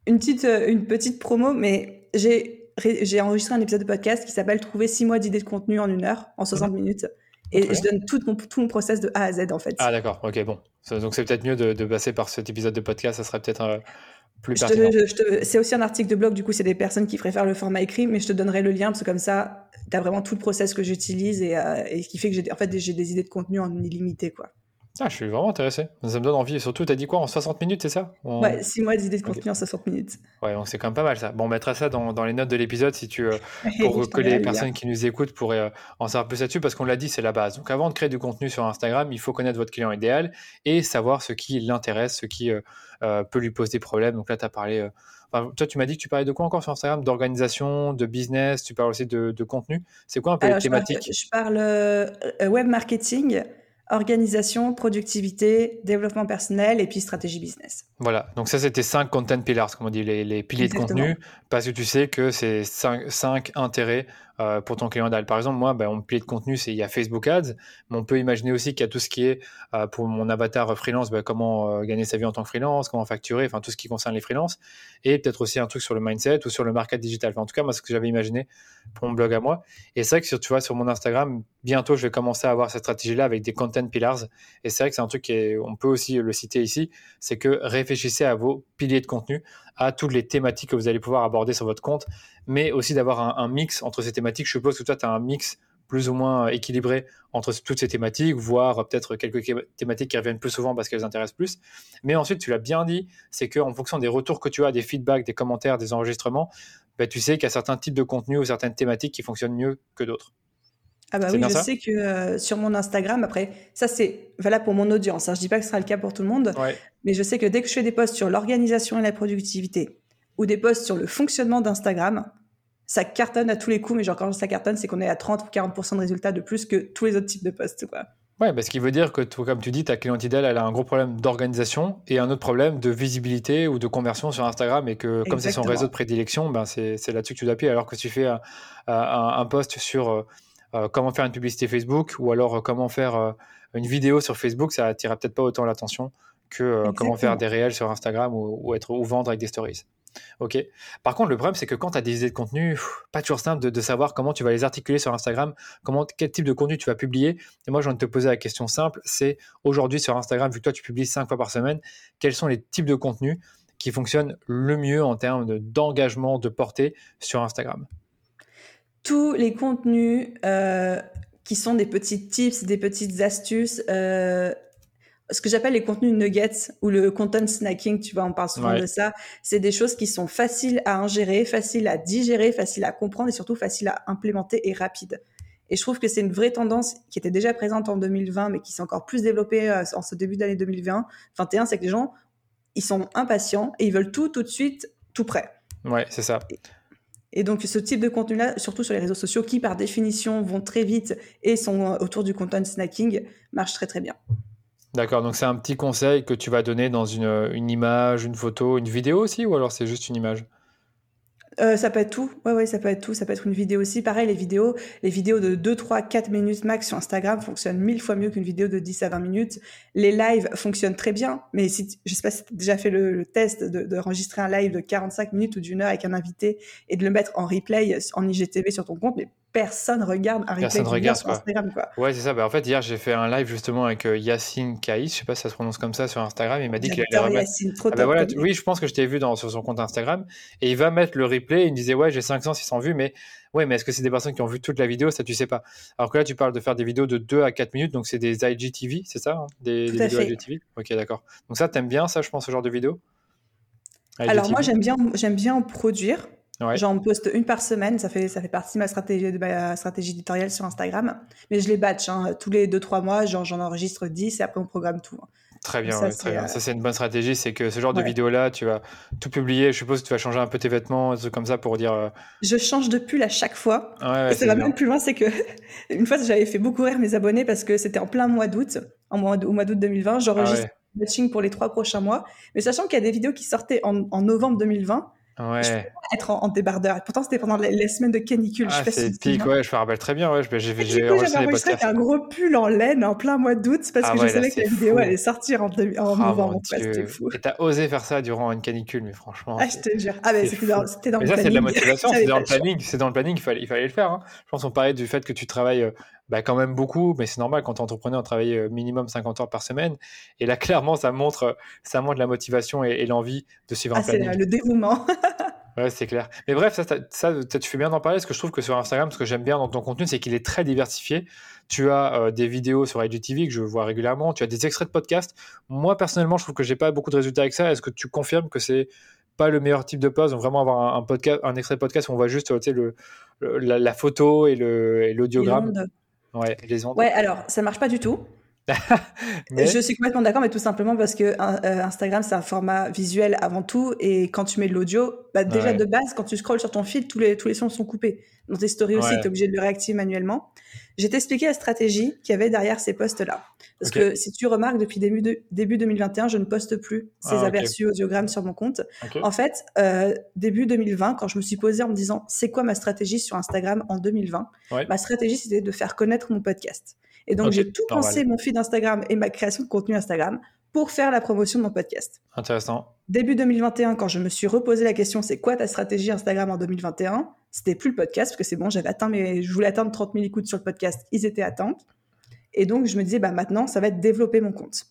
une, petite, une petite promo, mais j'ai, j'ai enregistré un épisode de podcast qui s'appelle Trouver 6 mois d'idées de contenu en une heure, en 60 mhm. minutes. Et je donne tout mon, tout mon process de A à Z en fait. Ah d'accord, ok, bon. Donc c'est peut-être mieux de, de, passer par cet épisode de podcast, ça serait peut-être c'est aussi un article de blog, du coup, c'est des personnes qui préfèrent le format écrit, mais je te donnerai le lien parce que comme ça, tu as vraiment tout le process que j'utilise et, euh, et, ce qui fait que j'ai en fait, des idées de contenu en illimité. Quoi. Ah, je suis vraiment intéressé. Ça me donne envie. Et surtout, tu as dit quoi en 60 minutes, c'est ça Ouais, 6 mois d'idées de contenu en 60 minutes. Ouais, donc c'est quand même pas mal ça. Bon, on mettra ça dans, dans les notes de l'épisode si tu, euh, (laughs) pour que les personnes qui nous écoutent pourraient euh, en savoir plus là-dessus, parce qu'on l'a dit, c'est la base. Donc avant de créer du contenu sur Instagram, il faut connaître votre client idéal et savoir ce qui l'intéresse, ce qui euh, peut lui poser des problèmes. Donc là, tu as parlé. toi, tu m'as dit que tu parlais de quoi encore sur Instagram? D'organisation, de business, tu parles aussi de, de contenu? C'est quoi un peu les thématiques? Je parle, je parle web marketing organisation, productivité, développement personnel et puis stratégie business. Voilà, donc ça c'était cinq content pillars, comme on dit, les, piliers de contenu, parce que tu sais que c'est cinq, cinq intérêts euh, pour ton client. Par exemple, moi, ben, mon pilier de contenu, c'est il y a Facebook Ads, mais on peut imaginer aussi qu'il y a tout ce qui est euh, pour mon avatar freelance, ben, comment euh, gagner sa vie en tant que freelance, comment facturer, enfin tout ce qui concerne les freelances, et peut-être aussi un truc sur le mindset ou sur le market digital. en tout cas, moi, ce que j'avais imaginé pour mon blog à moi. Et c'est vrai que sur, tu vois, sur mon Instagram, bientôt, je vais commencer à avoir cette stratégie-là avec des content pillars. Et c'est vrai que c'est un truc qui on peut aussi le citer ici, c'est que réfléchissez à vos piliers de contenu à toutes les thématiques que vous allez pouvoir aborder sur votre compte, mais aussi d'avoir un, mix entre ces thématiques. Je suppose que toi, tu as un mix plus ou moins équilibré entre toutes ces thématiques, voire peut-être quelques thématiques qui reviennent plus souvent parce qu'elles intéressent plus. Mais ensuite, tu l'as bien dit, c'est qu'en fonction des retours que tu as, des feedbacks, des commentaires, des enregistrements, bah, tu sais qu'il y a certains types de contenus ou certaines thématiques qui fonctionnent mieux que d'autres. Ah bah oui, je sais que euh, sur mon Instagram, après, ça c'est valable pour mon audience. Hein. Je dis pas que ce sera le cas pour tout le monde, mais je sais que dès que je fais des posts sur l'organisation et la productivité ou des posts sur le fonctionnement d'Instagram, ça cartonne à tous les coups. Mais genre quand ça cartonne, c'est qu'on est à 30 ou 40% de résultats de plus que tous les autres types de posts. Quoi. Ouais, parce qu'il veut dire que, comme tu dis, ta cliente idéale, elle a un gros problème d'organisation et un autre problème de visibilité ou de conversion sur Instagram et que comme c'est son réseau de prédilection, ben c'est là-dessus que tu dois appuyer. Alors que si tu fais un, un post sur euh, comment faire une publicité Facebook ou alors euh, comment faire euh, une vidéo sur Facebook, ça attirera peut-être pas autant l'attention que comment faire des réels sur Instagram ou, être, ou vendre avec des stories. Ok. Par contre, le problème, c'est que quand tu as des idées de contenu, pas toujours simple de, savoir comment tu vas les articuler sur Instagram, comment, quel type de contenu tu vas publier. Et moi, je viens de te poser la question simple c'est aujourd'hui sur Instagram, vu que toi, tu publies cinq fois par semaine, quels sont les types de contenus qui fonctionnent le mieux en termes d'engagement, de portée sur Instagram? Tous les contenus euh, qui sont des petits tips, des petites astuces, euh, ce que j'appelle les contenus nuggets ou le content snacking, tu vois, on parle souvent de ça. C'est des choses qui sont faciles à ingérer, faciles à digérer, faciles à comprendre et surtout faciles à implémenter et rapides. Et je trouve que c'est une vraie tendance qui était déjà présente en 2020, mais qui s'est encore plus développée euh, en ce début d'année 2020. 21, c'est que les gens, ils sont impatients et ils veulent tout tout de suite, tout prêt. Ouais, c'est ça. Et donc, ce type de contenu-là, surtout sur les réseaux sociaux, qui par définition vont très vite et sont euh, autour du content snacking, marche très très bien. D'accord, donc c'est un petit conseil que tu vas donner dans une, une image, une photo, une vidéo aussi, ou alors c'est juste une image? Euh, ça peut être tout. Ouais, ouais, ça peut être tout. Ça peut être une vidéo aussi. Pareil, les vidéos, les vidéos de 2, 3, 4 minutes max sur Instagram fonctionnent mille fois mieux qu'une vidéo de 10 à 20 minutes. Les lives fonctionnent très bien. Mais si, je sais pas si tu as déjà fait le, test de, de enregistrer un live de 45 minutes ou d'une heure avec un invité et de le mettre en replay en IGTV sur ton compte, mais personne regarde un replay personne regarde, sur Instagram. Quoi. Ouais, c'est ça. Bah, en fait, hier, j'ai fait un live justement avec euh, Yacine Kaïs. Je sais pas si ça se prononce comme ça sur Instagram. Il m'a dit qu'il allait remettre. trop ah, bah, voilà, oui, je pense que je t'ai vu dans, sur son compte Instagram. Et il va mettre le replay. Il me disait, ouais, j'ai 500, 600 vues, mais ouais, mais est-ce que c'est des personnes qui ont vu toute la vidéo? Ça, tu sais pas. Alors que là, tu parles de faire des vidéos de 2 à 4 minutes. Donc, c'est des IGTV, c'est ça hein? Des, des vidéos IGTV Ok, d'accord. Donc, ça, t'aimes bien ça, je pense, ce genre de vidéo? Alors, moi, j'aime bien, j'aime bien produire. J'en poste une par semaine, ça fait, ça fait partie de ma stratégie, de ma stratégie éditoriale sur Instagram. Mais je les batch, hein. tous les 2-3 mois, j'en enregistre 10 et après on programme tout. Hein. Très bien, ça, très bien. Euh, ça, c'est une bonne stratégie. C'est que ce genre de vidéo-là, tu vas tout publier. Je suppose que tu vas changer un peu tes vêtements, comme ça pour dire. Euh, je change de pull à chaque fois. et ça va même plus loin. C'est que (laughs) une fois, j'avais fait beaucoup rire mes abonnés parce que c'était en plein mois d'août, au mois d'août 2020. J'enregistre ah le matching pour les trois prochains mois. Mais sachant qu'il y a des vidéos qui sortaient en, en novembre 2020 Ouais. Je être en, débardeur. Pourtant, c'était pendant les, semaines de canicule. Ah, c'est épique, ouais, je me rappelle très bien. Ouais, j'ai j'ai enregistré avec un gros pull en laine en plein mois d'août parce ah que je savais que la vidéo allait sortir en, en oh, novembre. C'était fou. Et t'as osé faire ça durant une canicule, mais franchement. Ah, je te jure. Ah, mais c'était dans, c'était dans mais le ça, c'est de la (laughs) motivation, c'est dans le planning. C'est dans le planning, il fallait, il fallait le faire. Hein. Je pense qu'on parlait du fait que tu travailles euh, bah, quand même beaucoup, mais c'est normal quand tu es entrepreneur, on travaille euh, minimum 50 heures par semaine. Et là, (laughs) clairement, ça montre, ça montre la motivation et, l'envie de suivre un planning. C'est le dévouement. (laughs) Ouais, c'est clair. Mais bref, ça, ça, tu fais bien d'en parler. Ce que je trouve que sur Instagram, ce que j'aime bien dans ton contenu, c'est qu'il est très diversifié. Tu as euh, des vidéos sur IGTV que je vois régulièrement. Tu as des extraits de podcasts. Moi, personnellement, je trouve que j'ai pas beaucoup de résultats avec ça. Est-ce que tu confirmes que c'est pas le meilleur type de post Donc vraiment avoir un, podcast, un extrait de podcast où on voit juste le, la, photo et l'audiogramme. Ouais, les ondes. Ouais, alors ça marche pas du tout. (laughs) Je suis complètement d'accord, mais tout simplement parce que euh, Instagram, c'est un format visuel avant tout. Et quand tu mets de l'audio, bah, déjà de base, quand tu scrolles sur ton fil, tous les, tous les sons sont coupés. Dans tes stories aussi, tu es obligé de le réactiver manuellement. J'ai expliqué la stratégie qu'il y avait derrière ces posts-là. Parce que si tu remarques, depuis début, de, début 2021, je ne poste plus ces ah, aperçus audiogrammes sur mon compte. En fait, euh, début 2020, quand je me suis posée en me disant c'est quoi ma stratégie sur Instagram en 2020, ma stratégie c'était de faire connaître mon podcast. Et donc, j'ai tout pensé mon feed Instagram et ma création de contenu Instagram pour faire la promotion de mon podcast. Intéressant. Début 2021, quand je me suis reposé la question, c'est quoi ta stratégie Instagram en 2021 C'était plus le podcast, parce que c'est bon, j'avais atteint mes, je voulais atteindre 30 000 écoutes sur le podcast, ils étaient atteints. Et donc, je me disais, bah, maintenant, ça va être développer mon compte.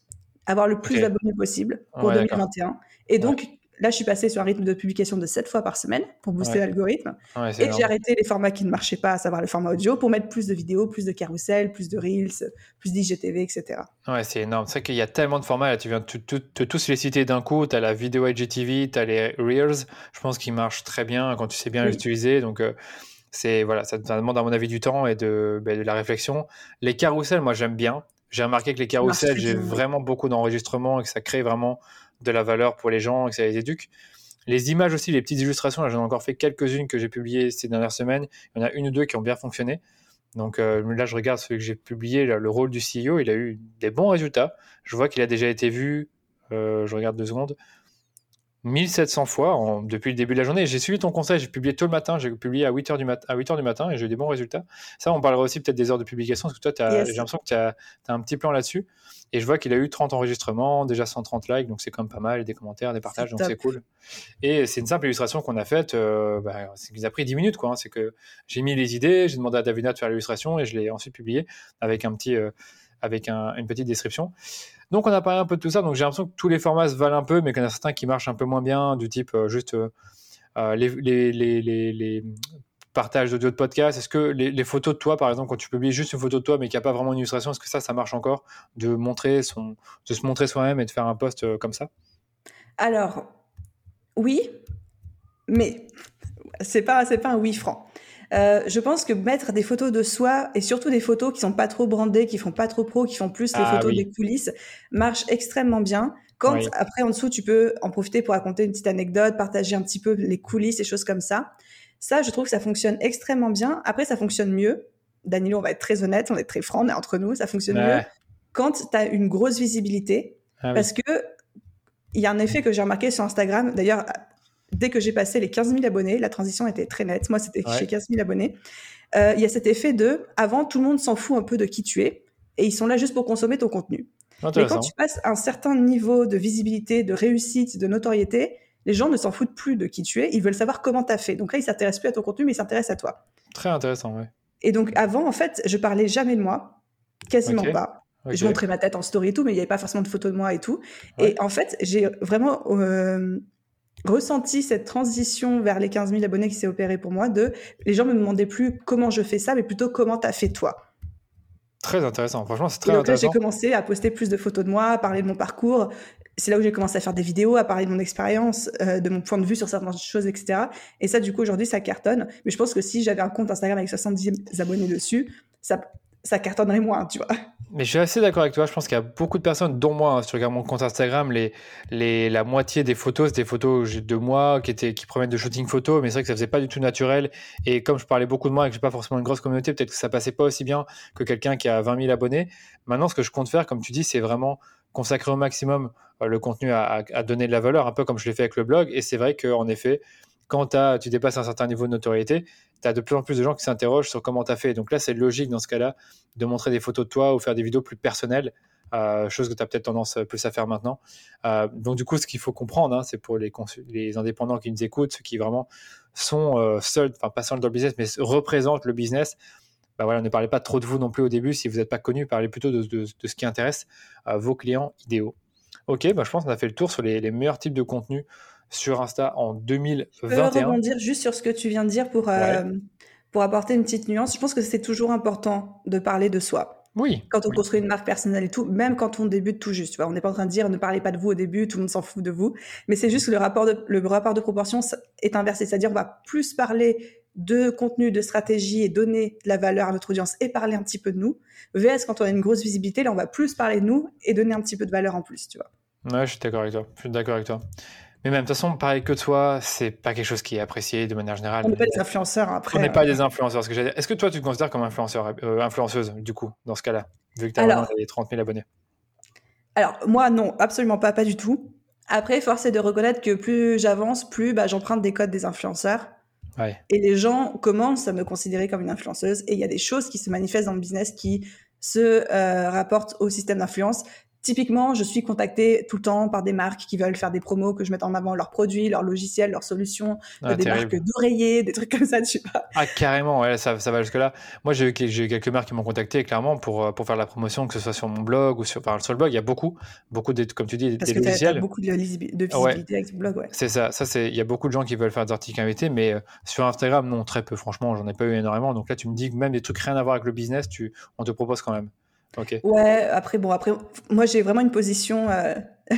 Avoir le plus d'abonnés possible pour 2021. Et donc, là, je suis passée sur un rythme de publication de 7 fois par semaine pour booster l'algorithme. et j'ai arrêté les formats qui ne marchaient pas, à savoir le format audio, pour mettre plus de vidéos, plus de carousel, plus de reels, plus d'IGTV, etc. Ouais, c'est énorme. C'est qu'il y a tellement de formats. Là, tu viens de tous les citer d'un coup. Tu as la vidéo IGTV, tu as les reels. Je pense qu'ils marchent très bien quand tu sais bien les utiliser. Donc, euh, c'est voilà, ça, demande à mon avis du temps et de, ben, de la réflexion. Les carousels, moi, j'aime bien. J'ai remarqué que les carousels, j'ai vraiment beaucoup d'enregistrements et que ça crée vraiment de la valeur pour les gens et que ça les éduque. Les images aussi, les petites illustrations, j'en ai encore fait quelques-unes que j'ai publiées ces dernières semaines. Il y en a une ou deux qui ont bien fonctionné. Donc euh, là, je regarde celui que j'ai publié, le rôle du CEO, il a eu des bons résultats. Je vois qu'il a déjà été vu, euh, je regarde deux secondes, 1700 fois depuis le début de la journée. J'ai suivi ton conseil, j'ai publié tôt le matin, j'ai publié à 8h du, mat à 8 heures du matin et j'ai eu des bons résultats. Ça, on parlera aussi peut-être des heures de publication, parce que toi, j'ai l'impression que tu as, un petit plan là-dessus. Et je vois qu'il a eu 30 enregistrements, déjà 130 likes, donc c'est quand même pas mal, des commentaires, des partages, donc c'est cool. Et c'est une simple illustration qu'on a faite, euh, bah, a pris 10 minutes, quoi. Hein. c'est que j'ai mis les idées, j'ai demandé à Davina de faire l'illustration et je l'ai ensuite publié avec un petit. Euh, avec une petite description. Donc on a parlé un peu de tout ça. Donc j'ai l'impression que tous les formats se valent un peu, mais qu'il y en a certains qui marchent un peu moins bien, du type euh, juste euh, euh, les, partages d'audio de podcast. Est-ce que les, photos de toi, par exemple, quand tu publies juste une photo de toi, mais qu'il n'y a pas vraiment une illustration, est-ce que ça, ça marche encore de montrer de se montrer soi-même et de faire un post comme ça? Alors oui, mais c'est pas pas un oui franc. Euh, je pense que mettre des photos de soi et surtout des photos qui sont pas trop brandées, qui font pas trop pro, qui font plus les ah photos des coulisses, marche extrêmement bien. Quand après en dessous tu peux en profiter pour raconter une petite anecdote, partager un petit peu les coulisses et choses comme ça. Ça, je trouve que ça fonctionne extrêmement bien. Après, ça fonctionne mieux. Danilo, on va être très honnête, on est très franc, on est entre nous. Ça fonctionne mieux quand tu as une grosse visibilité. Ah parce que il y a un effet que j'ai remarqué sur Instagram. D'ailleurs, dès que j'ai passé les 15 000 abonnés, la transition était très nette. Moi, c'était chez 15 000 abonnés. Euh, il y a cet effet de, avant, tout le monde s'en fout un peu de qui tu es, et ils sont là juste pour consommer ton contenu. Mais quand tu passes un certain niveau de visibilité, de réussite, de notoriété, les gens ne s'en foutent plus de qui tu es, ils veulent savoir comment tu as fait. Donc là, ils s'intéressent plus à ton contenu, mais ils s'intéressent à toi. Très intéressant, oui. Et donc avant, en fait, je parlais jamais de moi, quasiment pas. Je montrais ma tête en story et tout, mais il n'y avait pas forcément de photos de moi et tout. Et en fait, j'ai vraiment euh, ressenti cette transition vers les 15 000 abonnés qui s'est opérée pour moi de les gens me demandaient plus comment je fais ça, mais plutôt comment t'as fait toi. Très intéressant, franchement c'est très donc intéressant. Là, j'ai commencé à poster plus de photos de moi, à parler de mon parcours. C'est là où j'ai commencé à faire des vidéos, à parler de mon expérience, euh, de mon point de vue sur certaines choses, etc. Et ça, du coup, aujourd'hui, ça cartonne. Mais je pense que si j'avais un compte Instagram avec 70 abonnés dessus, ça, ça cartonnerait moins, tu vois. Mais je suis assez d'accord avec toi. Je pense qu'il y a beaucoup de personnes, dont moi, hein, si tu regardes mon compte Instagram, la moitié des photos, c'est des photos de moi qui, étaient, promettent de shooting photo, mais c'est vrai que ça faisait pas du tout naturel. Et comme je parlais beaucoup de moi et que j'ai pas forcément une grosse communauté, peut-être que ça passait pas aussi bien que quelqu'un qui a 20 000 abonnés. Maintenant, ce que je compte faire, comme tu dis, c'est vraiment consacrer au maximum euh, le contenu à, donner de la valeur, un peu comme je l'ai fait avec le blog. Et c'est vrai qu'en effet, quand tu dépasses un certain niveau de notoriété, tu as de plus en plus de gens qui s'interrogent sur comment tu as fait. Donc là, c'est logique dans ce cas-là de montrer des photos de toi ou faire des vidéos plus personnelles, euh, chose que tu as peut-être tendance plus à faire maintenant. Euh, donc du coup, ce qu'il faut comprendre, hein, c'est pour les, indépendants qui nous écoutent, ceux qui vraiment sont euh, seuls, enfin pas seuls dans le business, mais représentent le business. Bah voilà, ne parlez pas trop de vous non plus au début. Si vous n'êtes pas connu, parlez plutôt de, ce qui intéresse vos clients idéaux. Ok, bah je pense qu'on a fait le tour sur les, les meilleurs types de contenus sur Insta en 2021. Je peux rebondir juste sur ce que tu viens de dire pour, euh, pour apporter une petite nuance. Je pense que c'est toujours important de parler de soi. Oui. Quand on construit une marque personnelle et tout, même quand on débute tout juste. Tu vois, on n'est pas en train de dire ne parlez pas de vous au début, tout le monde s'en fout de vous. Mais c'est juste que le rapport de, le rapport de proportion est inversé. C'est-à-dire, on va plus parler de contenu, de stratégie et donner de la valeur à notre audience et parler un petit peu de nous. VS, quand on a une grosse visibilité, là, on va plus parler de nous et donner un petit peu de valeur en plus, tu vois. Ouais, je suis d'accord avec toi. Je suis d'accord avec toi. Mais même, de toute façon, parler que toi, c'est pas quelque chose qui est apprécié de manière générale. On n'est pas des influenceurs après. On n'est pas euh. des influenceurs. Est-ce que toi, tu te considères comme influenceur, euh, influenceuse, du coup, dans ce cas-là, vu que tu as les 30 000 abonnés? Alors, moi, non, absolument pas, pas du tout. Après, force est de reconnaître que plus j'avance, plus bah, j'emprunte des codes des influenceurs. Ouais. Et les gens commencent à me considérer comme une influenceuse. Et il y a des choses qui se manifestent dans le business qui se euh, rapportent au système d'influence Typiquement, je suis contactée tout le temps par des marques qui veulent faire des promos, que je mette en avant leurs produits, leurs logiciels, leurs solutions, Ah, des terrible. marques d'oreillers, des trucs comme ça, tu vois. Ah, carrément, ouais, ça, ça va jusque-là. Moi, j'ai eu, quelques marques qui m'ont contacté, clairement, pour, euh, pour faire la promotion, que ce soit sur mon blog ou sur, enfin, sur le blog. Il y a beaucoup, beaucoup de, comme tu dis, Parce des que tu as, logiciels. beaucoup de, lisibi- de Ouais. visibilité avec ton blog, ouais. C'est ça, ça c'est, il y a beaucoup de gens qui veulent faire des articles invités, mais euh, sur Instagram, non, très peu, franchement, j'en ai pas eu énormément. Donc là, tu me dis que même des trucs rien à voir avec le business, tu, on te propose quand même. Ouais, après, bon, après, moi, j'ai vraiment une position, euh, (laughs)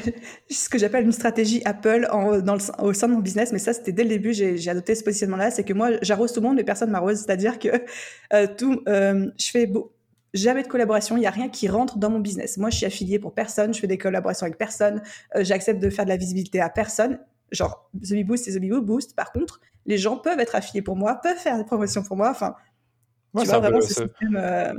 ce que j'appelle une stratégie Apple dans au sein de mon business, mais ça, c'était dès le début, j'ai adopté ce positionnement-là, c'est que moi, j'arrose tout le monde, mais personne m'arrose, c'est-à-dire que (laughs) euh, tout, euh, je fais jamais de collaboration, il n'y a rien qui rentre dans mon business. Moi, je suis affiliée pour personne, je fais des collaborations avec personne, j'accepte de faire de la visibilité à personne. Genre, The Boost, c'est The. Par contre, les gens peuvent être affiliés pour moi, peuvent faire des promotions pour moi. Enfin, Ouais, c'est ce euh,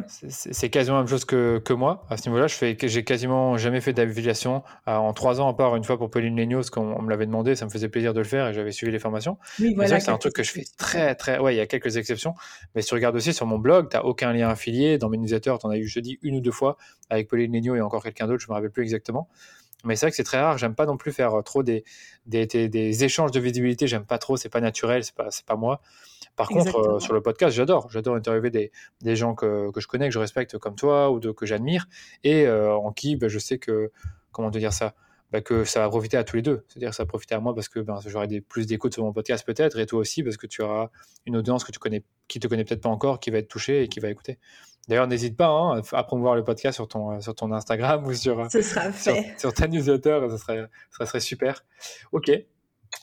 C'est- quasiment la même chose que, que moi à ce niveau-là. Je fais, que j'ai quasiment jamais fait d'affiliation euh, en trois ans, à part une fois pour Pauline Legno, parce qu'on on me l'avait demandé, ça me faisait plaisir de le faire et j'avais suivi les formations. oui, voilà. c'est vrai que c'est un truc que je fais très, très. Ouais, il y a quelques exceptions. Mais si tu regardes aussi sur mon blog, tu n'as aucun lien affilié. Dans mes newsletters, tu en as eu, je te dis, une ou deux fois avec Pauline Legno et encore quelqu'un d'autre, je me rappelle plus exactement. Mais c'est vrai que c'est très rare. J'aime pas non plus faire euh, trop des, des, des, des échanges de visibilité. J'aime pas trop. C'est pas naturel. C'est pas, c'est pas moi. Par contre, euh, sur le podcast, j'adore. J'adore interviewer des, des gens que, que je connais, que je respecte comme toi ou de, que j'admire et euh, en qui bah, je sais que, comment te dire ça, bah, que ça va profiter à tous les deux. C'est-à-dire que ça va profiter à moi parce que ben, j'aurai des, plus d'écoute sur mon podcast peut-être et toi aussi parce que tu auras une audience que tu connais, qui te connaît peut-être pas encore, qui va être touchée et qui va écouter. D'ailleurs, n'hésite pas hein, à promouvoir le podcast sur ton, euh, sur ton Instagram (laughs) ou sur, sur, sur ta newsletter, ça serait, ça serait super. Ok.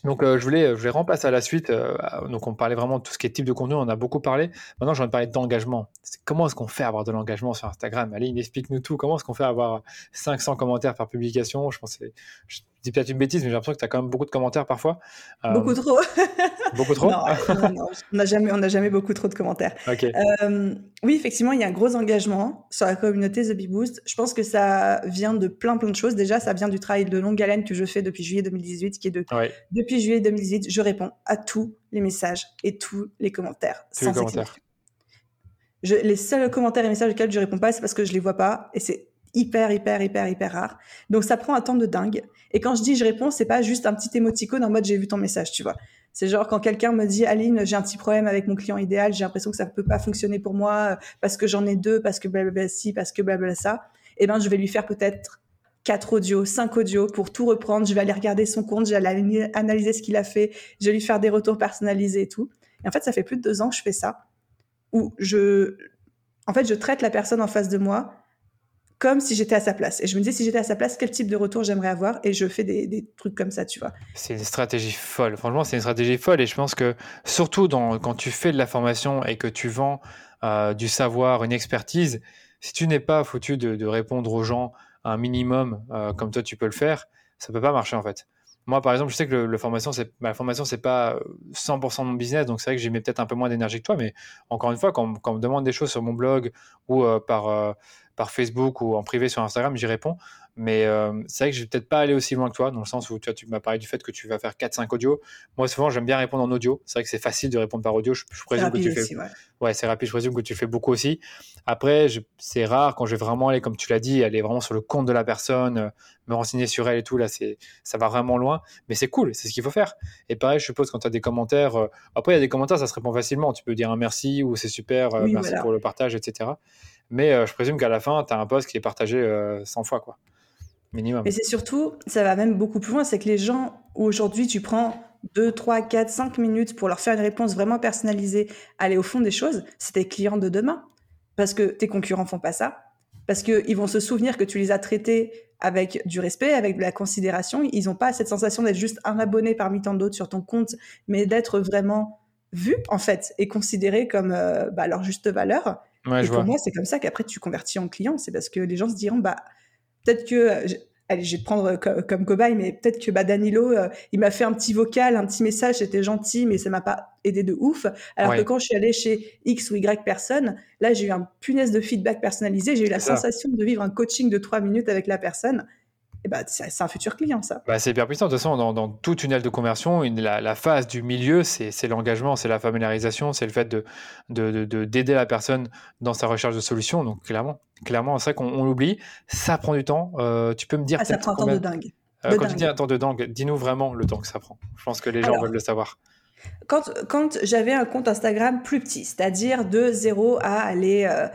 Donc, euh, je, voulais, je voulais remplacer à la suite. euh, donc, on parlait vraiment de tout ce qui est type de contenu, on a beaucoup parlé. Maintenant, j'ai envie de parler d'engagement. Comment est-ce qu'on fait avoir de l'engagement sur Instagram? Aline, explique-nous tout. Comment est-ce qu'on fait avoir 500 commentaires par publication? Je pense je dis peut-être une bêtise, mais j'ai l'impression que tu as quand même beaucoup de commentaires parfois. Euh, Beaucoup trop. (laughs) beaucoup trop non, non, non, on n'a jamais, beaucoup trop de commentaires. Ok. Euh, oui, effectivement, il y a un gros engagement sur la communauté The Bee Boost. Je pense que ça vient de plein plein de choses. Déjà, ça vient du travail de longue haleine que je fais depuis juillet 2018, qui est de Ouais, depuis juillet 2018, je réponds à tous les messages et tous les commentaires. tous les sans commentaires. Je, les seuls commentaires et messages auxquels je réponds pas, c'est parce que je les vois pas et c'est hyper, hyper, hyper, hyper rare. Donc ça prend un temps de dingue. Et quand je dis je réponds, c'est pas juste un petit émoticône en mode j'ai vu ton message, tu vois. C'est genre quand quelqu'un me dit Aline, j'ai un petit problème avec mon client idéal, j'ai l'impression que ça peut pas fonctionner pour moi euh, parce que j'en ai deux, parce que blablabla ci, parce que blablabla ça. Eh ben je vais lui faire peut-être quatre audios, cinq audios pour tout reprendre. Je vais aller regarder son compte, je vais aller analyser ce qu'il a fait, je vais lui faire des retours personnalisés et tout. Et en fait, ça fait plus de deux ans que je fais ça, où je, en fait, je traite la personne en face de moi comme si j'étais à sa place. Et je me dis, si j'étais à sa place, quel type de retour j'aimerais avoir? Et je fais des, des trucs comme ça, tu vois. C'est une stratégie folle. Franchement, c'est une stratégie folle. Et je pense que surtout quand tu fais de la formation et que tu vends euh, du savoir, une expertise, si tu n'es pas foutu de, de répondre aux gens un minimum euh, comme toi tu peux le faire, ça peut pas marcher en fait. Moi, par exemple, je sais que le formation, c'est, la formation, c'est pas 100% de mon business, donc c'est vrai que j'y mets peut-être un peu moins d'énergie que toi, mais encore une fois, quand, on- me demande des choses sur mon blog ou euh, euh, par Facebook ou en privé sur Instagram, j'y réponds. Mais euh, c'est vrai que je vais peut-être pas aller aussi loin que toi, dans le sens où tu, vois, tu m'as parlé du fait que tu vas faire 4-5 audios. Moi, souvent, j'aime bien répondre en audio. C'est vrai que c'est facile de répondre par audio. Je, présume que tu fais aussi, ouais. Ouais, c'est rapide, je présume que tu fais beaucoup aussi. Après, je- c'est rare quand je vais vraiment aller, comme tu l'as dit, aller vraiment sur le compte de la personne, euh, me renseigner sur elle et tout. Là, c'est, ça va vraiment loin. Mais c'est cool, c'est ce qu'il faut faire. Et pareil, je suppose, quand tu as des commentaires, euh, après, il y a des commentaires, ça se répond facilement. Tu peux dire un merci ou c'est super, Oui, merci voilà. pour le partage, etc. Mais je présume qu'à la fin, tu as un post qui est partagé euh, 100 fois, quoi. Minimum. Mais c'est surtout, ça va même beaucoup plus loin, c'est que les gens, où aujourd'hui tu prends 2, 3, 4, 5 minutes pour leur faire une réponse vraiment personnalisée, aller au fond des choses, c'est tes clients de demain. Parce que tes concurrents font pas ça. Parce qu'ils vont se souvenir que tu les as traités avec du respect, avec de la considération. Ils n'ont pas cette sensation d'être juste un abonné parmi tant d'autres sur ton compte, mais d'être vraiment vu, en fait, et considéré comme euh, bah, leur juste valeur. Ouais, Et je pour vois. moi, c'est comme ça qu'après tu convertis en client. C'est parce que les gens se diront, bah, peut-être que, euh, allez, je vais te prendre co- comme cobaye, mais peut-être que bah, Danilo, euh, il m'a fait un petit vocal, un petit message, c'était gentil, mais ça m'a pas aidé de ouf. Alors Ouais. que quand je suis allée chez X ou Y personne, là, j'ai eu un punaise de feedback personnalisé, j'ai eu la ça. sensation de vivre un coaching de trois minutes avec la personne. Et bah, c'est un futur client, ça. Bah, c'est hyper puissant. De toute façon, dans, dans tout tunnel de conversion, une, la, la, phase du milieu, c'est l'engagement, c'est la familiarisation, c'est le fait de d'aider de, de, la personne dans sa recherche de solutions. Donc, clairement, clairement c'est vrai qu'on l'oublie. Ça prend du temps. Euh, tu peux me dire. Ah, ça prend un temps de dingue. Euh, quand tu dis un temps de dingue, dis-nous vraiment le temps que ça prend. Je pense que les gens veulent le savoir. Quand, quand j'avais un compte Instagram plus petit, c'est-à-dire de 0 à aller. Euh,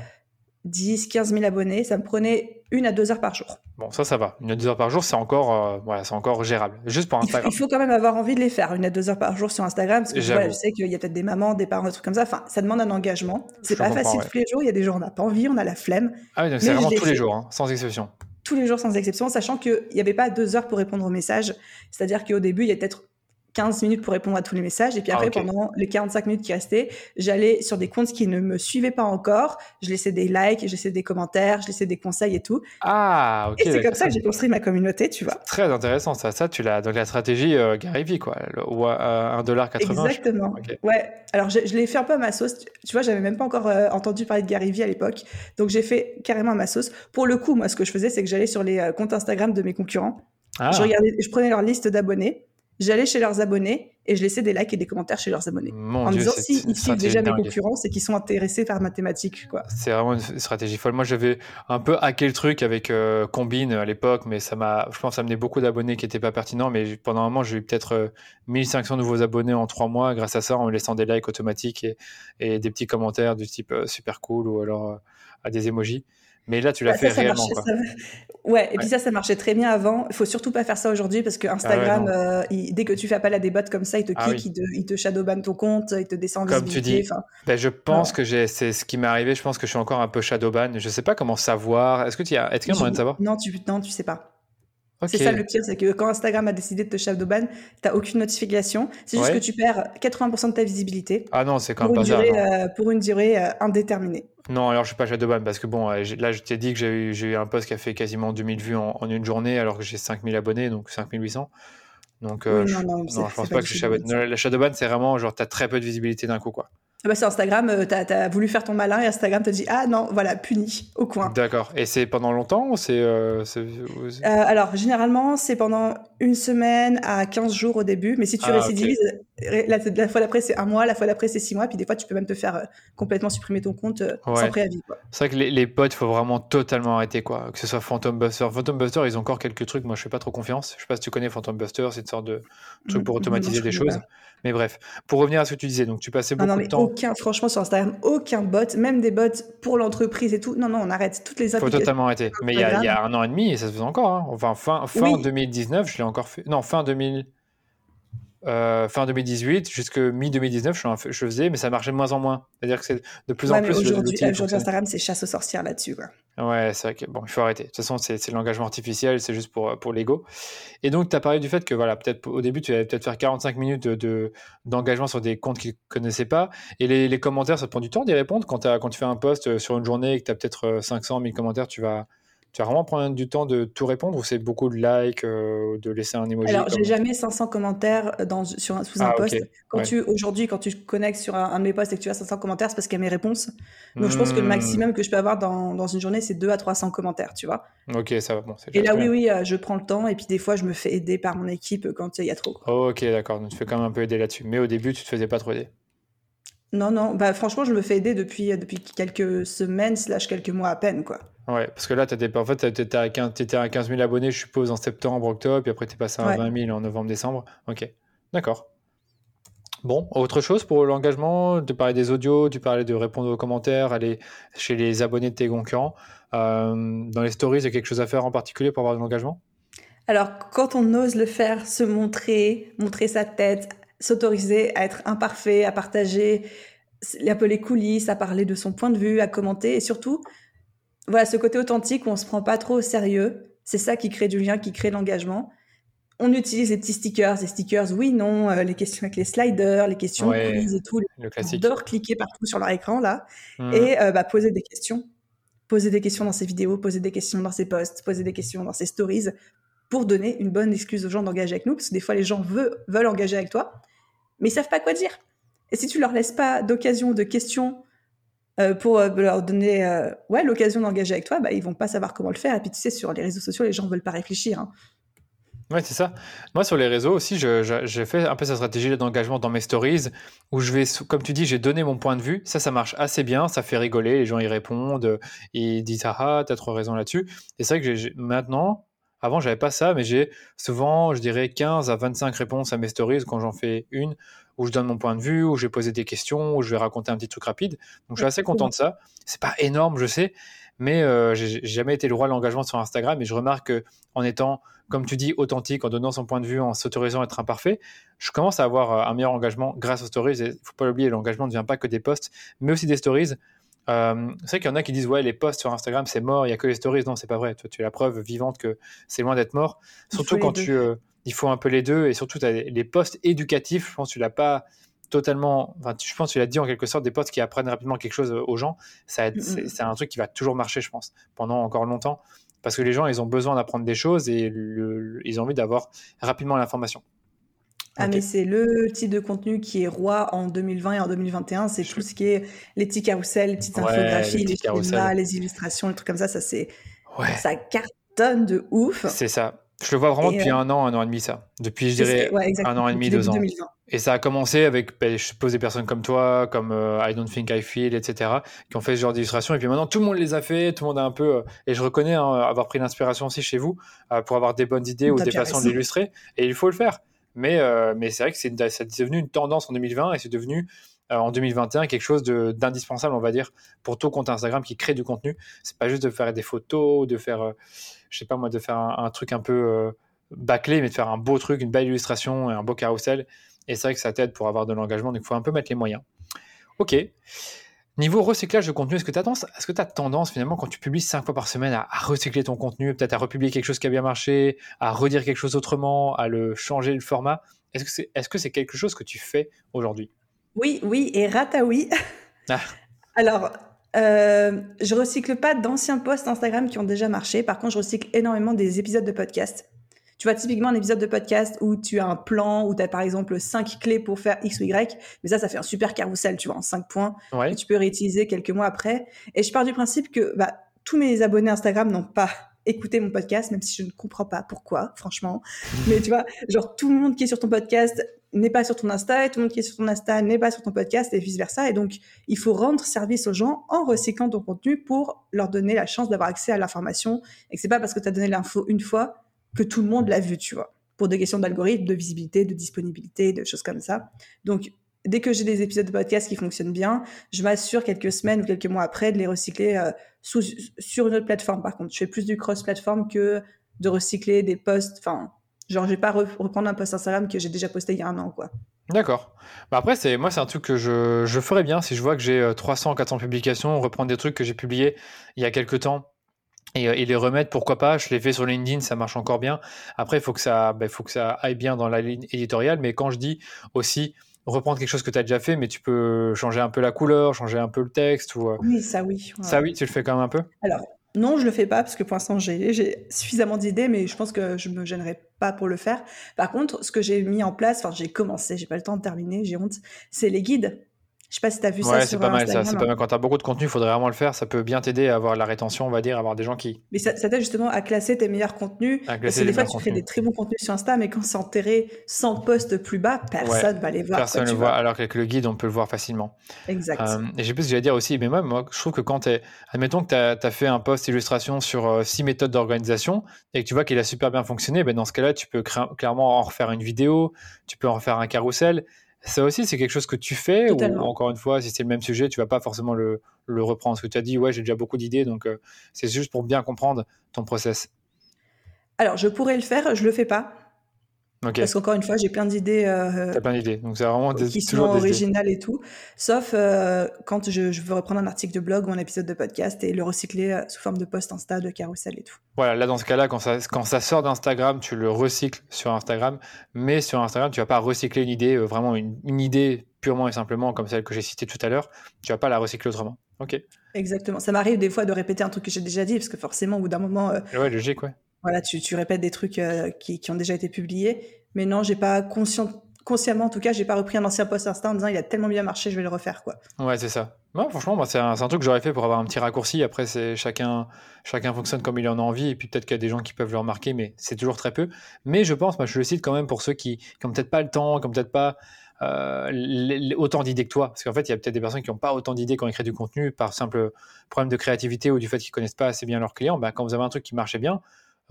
10, 15 000 abonnés, ça me prenait une à deux heures par jour. Bon, ça, ça va. Une à deux heures par jour, c'est encore, euh, voilà, c'est encore gérable. Juste pour Instagram. Il faut, quand même avoir envie de les faire, une à deux heures par jour sur Instagram, parce que je sais qu'il y a peut-être des mamans, des parents, des trucs comme ça. Enfin, ça demande un engagement. C'est pas facile tous les jours. Il y a des jours, on n'a pas envie, on a la flemme. Ah oui, c'est vraiment tous les jours, hein, sans exception. Tous les jours, sans exception, sachant qu'il n'y avait pas deux heures pour répondre aux messages. C'est-à-dire qu'au début, il y a peut-être 15 minutes pour répondre à tous les messages. Et puis ah, après, pendant les 45 minutes qui restaient, j'allais sur des comptes qui ne me suivaient pas encore. Je laissais des likes, je laissais des commentaires, je laissais des conseils et tout. Ah, ok. Et c'est comme ça que j'ai construit ma communauté, tu vois. Très intéressant, ça. Ça, tu l'as. Donc la stratégie euh, Gary Vee, quoi. Ou à 1,80$. Exactement. Ouais. Alors, je, l'ai fait un peu à ma sauce. Tu vois, j'avais même pas encore euh, entendu parler de Gary Vee à l'époque. Donc, j'ai fait carrément à ma sauce. Pour le coup, moi, ce que je faisais, c'est que j'allais sur les euh, comptes Instagram de mes concurrents. Ah. Je, regardais, je prenais leur liste d'abonnés j'allais chez leurs abonnés et je laissais des likes et des commentaires chez leurs abonnés. en disant si ils suivent déjà mes concurrents, c'est qu'ils sont intéressés par mathématiques. quoi. C'est vraiment une stratégie folle. Moi, j'avais un peu hacké le truc avec euh, Combine à l'époque, mais ça m'a, je pense, amené beaucoup d'abonnés qui n'étaient pas pertinents. Mais pendant un moment, j'ai eu peut-être 1500 euh, nouveaux abonnés en trois mois grâce à ça, en me laissant des likes automatiques et, et des petits commentaires du type euh, super cool ou alors à des emojis. Mais là, tu l'as fait réellement. Ouais, et puis ça, ça marchait très bien avant. Il faut surtout pas faire ça aujourd'hui parce que ah Instagram, euh, dès que tu fais appel à des bots comme ça, il te ah kick, il, te, shadowban ton compte, il te descend Comme tu dis, ben, je pense que c'est ce qui m'est arrivé. Je pense que je suis encore un peu shadowban. Je sais pas comment savoir. Est-ce que tu as, est-ce qu'il y a moyen de savoir? Non, tu non, tu sais pas. C'est ça le pire, c'est que quand Instagram a décidé de te shadowban, t'as aucune notification. C'est juste que tu perds 80% de ta visibilité. Ah non, c'est quand même pas ça. Euh, pour une durée euh, indéterminée. Non, alors je suis pas shadowban parce que bon, euh, là je t'ai dit que j'ai eu, un post qui a fait quasiment 2000 vues en, une journée alors que j'ai 5000 abonnés, donc 5800. Donc non, non, je pense pas, que je suis shadowban. La shadowban, c'est vraiment genre t'as très peu de visibilité d'un coup, quoi. Ah bah c'est Instagram, euh, tu as, voulu faire ton malin et Instagram te dit ah non, voilà, puni, au coin. D'accord. Et c'est pendant longtemps ou c'est. Euh, euh, alors, généralement, c'est pendant une semaine à 15 jours au début, mais si tu ah, récidivises, la, fois d'après c'est un mois, la fois d'après c'est six mois, puis des fois tu peux même te faire complètement supprimer ton compte sans préavis. C'est vrai que les, les potes, il faut vraiment totalement arrêter, quoi. Que ce soit Phantom Buster. Phantom Buster, ils ont encore quelques trucs, moi je fais pas trop confiance. Je sais pas si tu connais Phantom Buster, c'est une sorte de truc pour mm, automatiser des choses. Mais bref, pour revenir à ce que tu disais, donc tu passais beaucoup de temps. Aucun, franchement, sur Instagram, aucun bot, même des bots pour l'entreprise et tout. Non, non, on arrête toutes les applications. Faut totalement arrêter. Mais il y, a un an et demi, et ça se faisait encore. Hein. Enfin, fin, fin 2019, je l'ai encore fait. Non, fin 2000. Euh, fin 2018 jusque mi-2019, je, je, faisais, mais ça marchait de moins en moins. C'est-à-dire que c'est de plus en plus. Aujourd'hui, Instagram, c'est chasse aux sorcières là-dessus. Ouais, c'est vrai que bon, il faut arrêter. De toute façon, c'est l'engagement artificiel, c'est juste pour, pour l'ego. Et donc, tu as parlé du fait que, voilà, peut-être au début, tu allais peut-être faire 45 minutes d'engagement de, sur des comptes qu'ils ne connaissaient pas. Et les, les, commentaires, ça te prend du temps d'y répondre. Quand, quand tu fais un post euh, sur une journée et que tu as peut-être 500 euh, 000 commentaires, tu vas tu vas vraiment prendre du temps de tout répondre ou c'est beaucoup de likes, euh, de laisser un emoji Alors, j'ai jamais 500 commentaires dans, sur sous un ah, post. Quand tu Aujourd'hui, quand tu connectes sur un, de mes posts et que tu as 500 commentaires, c'est parce qu'il y a mes réponses. Donc, je pense que le hmm. maximum que je peux avoir dans, dans une journée, c'est 2 à 300 commentaires, tu vois. Ok, ça va. Bon, et là, oui, oui, euh, je prends le temps et puis des fois, je me fais aider par mon équipe quand il y a trop. ok, d'accord. Donc, tu fais quand même un peu aider là-dessus. Mais au début, tu te faisais pas trop aider. Non, non. Bah, franchement, je me fais aider depuis, depuis quelques semaines, slash quelques mois à peine, quoi. Ouais, parce que là, étais, en fait, tu étais, à 15 000 abonnés, je suppose, en septembre, octobre, puis après, tu es passé à 20 000 en novembre, décembre. Ok, d'accord. Bon, autre chose pour l'engagement? Tu parlais des audios, tu parlais de répondre aux commentaires, aller chez les abonnés de tes concurrents. Euh, dans les stories, il y a quelque chose à faire en particulier pour avoir de l'engagement? Alors, quand on ose le faire, se montrer, montrer sa tête, s'autoriser à être imparfait, à partager un peu les coulisses, à parler de son point de vue, à commenter, et surtout voilà, ce côté authentique où on se prend pas trop au sérieux, c'est ça qui crée du lien, qui crée l'engagement. On utilise les petits stickers, les stickers oui, non, euh, les questions avec les sliders, les questions ouais, et tout. Le classique. On cliquer partout sur leur écran là mmh. et euh, bah, poser des questions. Poser des questions dans ses vidéos, poser des questions dans ses posts, poser des questions dans ses stories pour donner une bonne excuse aux gens d'engager avec nous parce que des fois les gens veulent, veulent engager avec toi mais ils savent pas quoi dire. Et si tu leur laisses pas d'occasion de questions euh, pour euh, leur donner euh, ouais, l'occasion d'engager avec toi, bah, ils vont pas savoir comment le faire. Et puis, tu sais, sur les réseaux sociaux, les gens veulent pas réfléchir. Hein. C'est ça. Moi, sur les réseaux aussi, j'ai fait un peu cette stratégie d'engagement dans mes stories où je vais, comme tu dis, j'ai donné mon point de vue. Ça, ça marche assez bien. Ça fait rigoler. Les gens y répondent. Ils disent Ah, ah t'as trop raison là-dessus. Et c'est vrai que maintenant, avant, j'avais pas ça, mais j'ai souvent, je dirais, 15 à 25 réponses à mes stories quand j'en fais une où je donne mon point de vue, où je vais poser des questions, où je vais raconter un petit truc rapide. Donc je suis assez content de ça. C'est pas énorme, je sais, mais euh, j'ai jamais été le roi de l'engagement sur Instagram et je remarque qu'en étant, comme tu dis, authentique, en donnant son point de vue, en s'autorisant à être imparfait, je commence à avoir euh, un meilleur engagement grâce aux stories. Il faut pas l'oublier, l'engagement ne vient pas que des posts, mais aussi des stories. Euh, c'est vrai qu'il y en a qui disent ouais les posts sur Instagram c'est mort, il y a que les stories. Non, c'est pas vrai. Toi, tu es la preuve vivante que c'est loin d'être mort. Surtout quand tu il faut un peu les deux et surtout as les postes éducatifs. Je pense que tu l'as pas totalement. Enfin, je pense que tu l'as dit en quelque sorte des postes qui apprennent rapidement quelque chose aux gens. Ça, c'est un truc qui va toujours marcher, je pense, pendant encore longtemps parce que les gens ils ont besoin d'apprendre des choses et ils ont envie d'avoir rapidement l'information. Ah, mais c'est le type de contenu qui est roi en 2020 et en 2021. C'est tout ce qui est les petits carousels, les petites infographies, les, schémas, les illustrations, les trucs comme ça. Ça, c'est, ça cartonne de ouf. C'est ça. Je le vois vraiment depuis euh, un an, un an et demi, ça. Depuis, je dirais, un an et demi, deux ans. Et ça a commencé avec, ben, je suppose, des personnes comme toi, comme euh, I Don't Think I Feel, etc., qui ont fait ce genre d'illustration. Et puis maintenant, tout le monde les a fait, tout le monde a un peu. Euh, et je reconnais hein, avoir pris l'inspiration aussi chez vous pour avoir des bonnes idées ou des façons d'illustrer. Et il faut le faire. Mais, mais c'est vrai que c'est devenu une tendance en 2020 et c'est devenu en 2021 quelque chose d'indispensable, on va dire, pour tout compte Instagram qui crée du contenu. C'est pas juste de faire des photos, de faire je sais pas moi, de faire un, truc un peu euh, bâclé, mais de faire un beau truc, une belle illustration un beau carrousel. Et c'est vrai que ça t'aide pour avoir de l'engagement, donc il faut un peu mettre les moyens. Ok. Niveau recyclage de contenu, est-ce que tu as tendance, est-ce que as tendance finalement quand tu publies cinq fois par semaine à, recycler ton contenu, peut-être à republier quelque chose qui a bien marché, à redire quelque chose autrement, à le changer le format Est-ce que c'est, est-ce que c'est quelque chose que tu fais aujourd'hui? Oui, oui, et rataoui. Ah. (laughs) Alors, euh, je recycle pas d'anciens posts Instagram qui ont déjà marché. Par contre, je recycle énormément des épisodes de podcast. Tu vois, typiquement un épisode de podcast où tu as un plan, où tu as par exemple cinq clés pour faire X ou Y. Mais ça, ça fait un super carrousel, tu vois, en cinq points. Que tu peux réutiliser quelques mois après. Et je pars du principe que bah, tous mes abonnés Instagram n'ont pas écouté mon podcast, même si je ne comprends pas pourquoi, franchement. (laughs) Mais tu vois, genre tout le monde qui est sur ton podcast n'est pas sur ton Insta et tout le monde qui est sur ton Insta n'est pas sur ton podcast et vice versa. Et donc, il faut rendre service aux gens en recyclant ton contenu pour leur donner la chance d'avoir accès à l'information et que c'est pas parce que tu as donné l'info une fois que tout le monde l'a vu, tu vois. Pour des questions d'algorithme, de visibilité, de disponibilité, de choses comme ça. Donc, dès que j'ai des épisodes de podcast qui fonctionnent bien, je m'assure quelques semaines ou quelques mois après de les recycler euh, sur une autre plateforme. Par contre, je fais plus du cross-plateforme que de recycler des posts, enfin, Genre, je vais pas reprendre un post Instagram que j'ai déjà posté il y a un an, quoi. D'accord. Bah après, c'est moi, c'est un truc que je, je ferais bien si je vois que j'ai 300, euh, 400 publications, reprendre des trucs que j'ai publiés il y a quelques temps et, euh, et, les remettre, pourquoi pas. Je les fais sur LinkedIn, ça marche encore bien. Après, il faut que ça, bah, faut que ça aille bien dans la ligne éditoriale. Mais quand je dis aussi reprendre quelque chose que tu as déjà fait, mais tu peux changer un peu la couleur, changer un peu le texte ou. Euh, oui, ça oui. Ça oui, tu le fais quand même un peu? Alors, non, je le fais pas parce que pour l'instant j'ai suffisamment d'idées, mais je pense que je me gênerai pas pour le faire. Par contre, ce que j'ai mis en place, enfin j'ai commencé, j'ai pas le temps de terminer, j'ai honte, c'est les guides. Je sais pas si tu as vu ça c'est pas mal ça, c'est pas mal. Quand tu as beaucoup de contenu, il faudrait vraiment le faire. Ça peut bien t'aider à avoir la rétention, on va dire, à avoir des gens qui. Mais ça, t'aide justement à classer tes meilleurs contenus. parce que des fois, tu fais des très bons contenus sur Insta, mais quand c'est enterré 100 posts plus bas, personne va les voir. Personne ne le voit, alors qu'avec le guide, on peut le voir facilement. Exact. Euh, et j'ai plus ce que j'allais dire aussi, mais moi, moi, je trouve que quand tu Admettons que tu as, fait un post illustration sur 6 euh, méthodes d'organisation et que tu vois qu'il a super bien fonctionné, ben dans ce cas-là, tu peux clairement en refaire une vidéo, tu peux en refaire un carrousel. Ça aussi, c'est quelque chose que tu fais ou encore une fois, si c'est le même sujet, tu vas pas forcément le, le reprendre? Ce que tu as dit, ouais, j'ai déjà beaucoup d'idées, donc euh, c'est juste pour bien comprendre ton process. Alors, je pourrais le faire, je le fais pas. Parce qu'encore une fois, j'ai plein d'idées. Euh, T'as plein d'idées, donc c'est vraiment des, qui sont originales et tout. Sauf euh, quand je, veux reprendre un article de blog ou un épisode de podcast et le recycler euh, sous forme de post Insta, de carousel et tout. Voilà, là dans ce cas-là, quand ça, quand ça sort d'Instagram, tu le recycles sur Instagram, mais sur Instagram, tu vas pas recycler une idée, euh, vraiment une, une, idée purement et simplement comme celle que j'ai citée tout à l'heure. Tu vas pas la recycler autrement. Ok. Exactement. Ça m'arrive des fois de répéter un truc que j'ai déjà dit parce que forcément, au bout d'un moment. ouais, logique, ouais voilà, tu, répètes des trucs euh, qui, ont déjà été publiés. Mais non, j'ai pas consciemment, en tout cas, j'ai pas repris un ancien post Insta en disant il a tellement bien marché, je vais le refaire. Ouais, c'est ça. franchement, moi, c'est un, truc que j'aurais fait pour avoir un petit raccourci. Après, c'est chacun, chacun fonctionne comme il en a envie. Et puis peut-être qu'il y a des gens qui peuvent le remarquer, mais c'est toujours très peu. Mais je pense, moi, je le cite quand même pour ceux qui, qui ont peut-être pas le temps, qui ont peut-être pas euh, autant d'idées que toi. Parce qu'en fait, il y a peut-être des personnes qui n'ont pas autant d'idées quand ils créent du contenu par simple problème de créativité ou du fait qu'ils connaissent pas assez bien leurs clients. Bah, quand vous avez un truc qui marchait bien,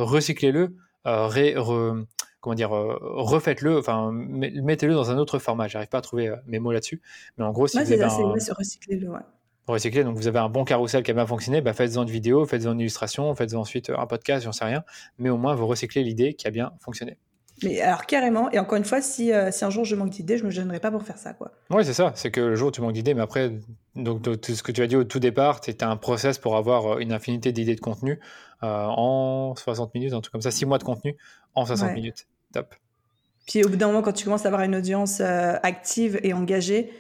recyclez-le, euh, comment dire, euh, refaites-le, enfin, mettez-le dans un autre format. J'arrive pas à trouver mes mots là-dessus. Mais en gros, si vous avez un... recycler-le, recycler. Donc vous avez un bon carrousel qui a bien fonctionné, bah faites-en une vidéo, faites-en une illustration, faites-en ensuite un podcast, j'en sais rien. Mais au moins, vous recyclez l'idée qui a bien fonctionné. Mais alors carrément, et encore une fois, si, euh, si un jour je manque d'idées, je me gênerai pas pour faire ça. quoi. Oui, c'est ça, c'est que le jour où tu manques d'idées, mais après, donc, tout ce que tu as dit au tout départ, tu un process pour avoir euh, une infinité d'idées de contenu euh, en 60 minutes, un truc comme ça, 6 mois de contenu en 60 minutes. Top. Puis au bout d'un moment, quand tu commences à avoir une audience active et engagée,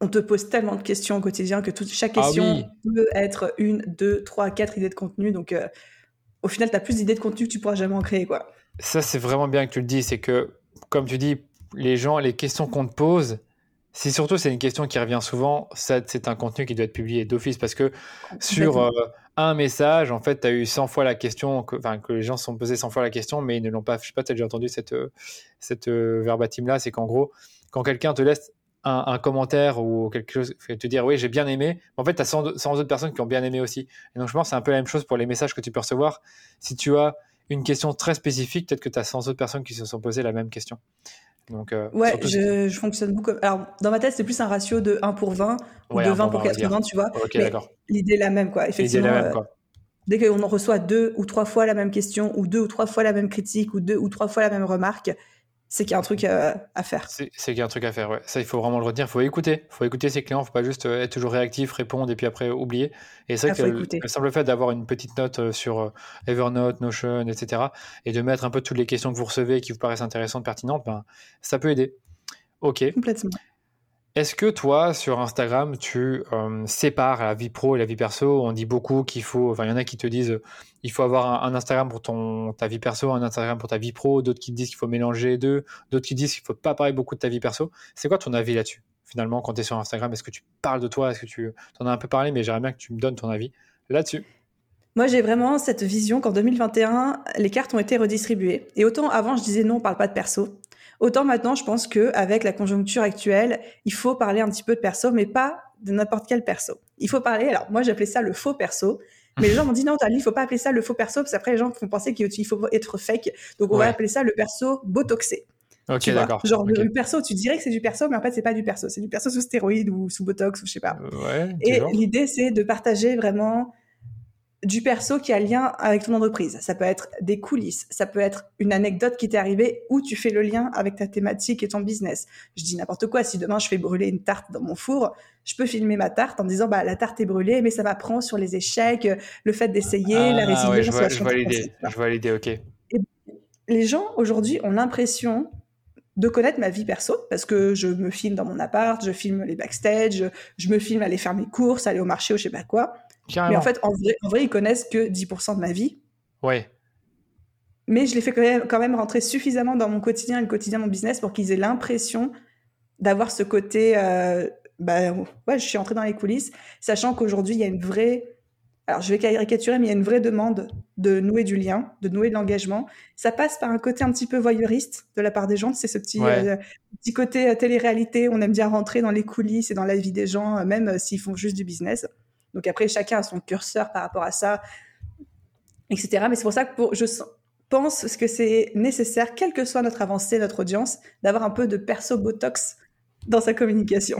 on te pose tellement de questions au quotidien que toute, chaque ah question peut être une, deux, trois, quatre idées de contenu. Donc au final, tu as plus d'idées de contenu que tu pourras jamais en créer. quoi. Ça, c'est vraiment bien que tu le dis. C'est que, comme tu dis, les gens, les questions qu'on te pose, si surtout c'est une question qui revient souvent, c'est un contenu qui doit être publié d'office parce que sur euh, un message, en fait, tu as eu 100 fois la question, que, que les gens se sont posés 100 fois la question, mais ils ne l'ont pas. Je sais pas, tu as déjà entendu cette, cette euh, verbatim-là. C'est qu'en gros, quand quelqu'un te laisse un, commentaire ou quelque chose, te dire oui, j'ai bien aimé, en fait, tu as 100, 100, autres personnes qui ont bien aimé aussi. Et donc, je pense que c'est un peu la même chose pour les messages que tu peux recevoir. Si tu as une question très spécifique, peut-être que tu as 100 autres personnes qui se sont posées la même question. Donc, euh, ouais, je, je, fonctionne beaucoup. Alors, dans ma tête, c'est plus un ratio de 1 pour 20 ou de 20 pour, 80, tu vois. l'idée est la même, quoi. Effectivement, la même, quoi. Euh, dès qu'on reçoit deux ou trois fois la même question, ou deux ou trois fois la même critique, ou deux ou trois fois la même remarque, c'est qu'il y a un truc euh, à, faire. C'est qu'il y a un truc à faire, ouais. Ça, il faut vraiment le retenir. Il faut écouter. Il faut écouter ses clients. Il ne faut pas juste euh, être toujours réactif, répondre et puis après oublier. Et c'est vrai ah, que le, simple fait d'avoir une petite note euh, sur Evernote, Notion, etc. et de mettre un peu toutes les questions que vous recevez qui vous paraissent intéressantes, pertinentes, ben, ça peut aider. Ok. Complètement. Est-ce que toi, sur Instagram, tu euh, sépares la vie pro et la vie perso? On dit beaucoup qu'il faut, enfin, il y en a qui te disent il faut avoir un, Instagram pour ton, ta vie perso, un Instagram pour ta vie pro, d'autres qui disent qu'il faut mélanger les deux, d'autres qui disent qu'il faut pas parler beaucoup de ta vie perso. C'est quoi ton avis là-dessus Finalement, quand tu es sur Instagram, est-ce que tu parles de toi? Est-ce que tu en as un peu parlé, mais j'aimerais bien que tu me donnes ton avis là-dessus. Moi, j'ai vraiment cette vision qu'en 2021, les cartes ont été redistribuées. Et autant avant, je disais non, on parle pas de perso. Autant maintenant, je pense que avec la conjoncture actuelle, il faut parler un petit peu de perso, mais pas de n'importe quel perso. Il faut parler. Alors moi, j'appelais ça le faux perso. Mais les gens m'ont dit non, Tali, il faut pas appeler ça le faux perso, parce qu'après les gens font penser qu'il faut être fake. Donc on va appeler ça le perso botoxé. Ok, d'accord. Genre le perso, tu dirais que c'est du perso, mais en fait c'est pas du perso, c'est du perso sous stéroïde ou sous botox ou je sais pas. Ouais, Et l'idée c'est de partager vraiment du perso qui a lien avec ton entreprise. Ça peut être des coulisses, ça peut être une anecdote qui t'est arrivée où tu fais le lien avec ta thématique et ton business. Je dis n'importe quoi, si demain je fais brûler une tarte dans mon four, je peux filmer ma tarte en disant bah la tarte est brûlée, mais ça m'apprend sur les échecs, le fait d'essayer, la résilience. Ouais, je, vois, je vois l'idée, je vois l'idée, ok. les gens aujourd'hui ont l'impression de connaître ma vie perso parce que je me filme dans mon appart, je filme les backstage, je, me filme aller faire mes courses, aller au marché ou je sais pas quoi. Mais en fait, en vrai, en vrai, ils connaissent que 10% de ma vie. Ouais. Mais je les fais quand même, rentrer suffisamment dans mon quotidien et le quotidien de mon business pour qu'ils aient l'impression d'avoir ce côté. Euh, bah, ouais, je suis entrée dans les coulisses, sachant qu'aujourd'hui, il y a une vraie. Alors, je vais caricaturer, mais il y a une vraie demande de nouer du lien, de nouer de l'engagement. Ça passe par un côté un petit peu voyeuriste de la part des gens. C'est ce petit, euh, petit côté euh, télé-réalité. On aime bien rentrer dans les coulisses et dans la vie des gens, même s'ils font juste du business. Donc après, chacun a son curseur par rapport à ça, etc. Mais c'est pour ça que je pense que c'est nécessaire, quelle que soit notre avancée, notre audience, d'avoir un peu de perso botox dans sa communication.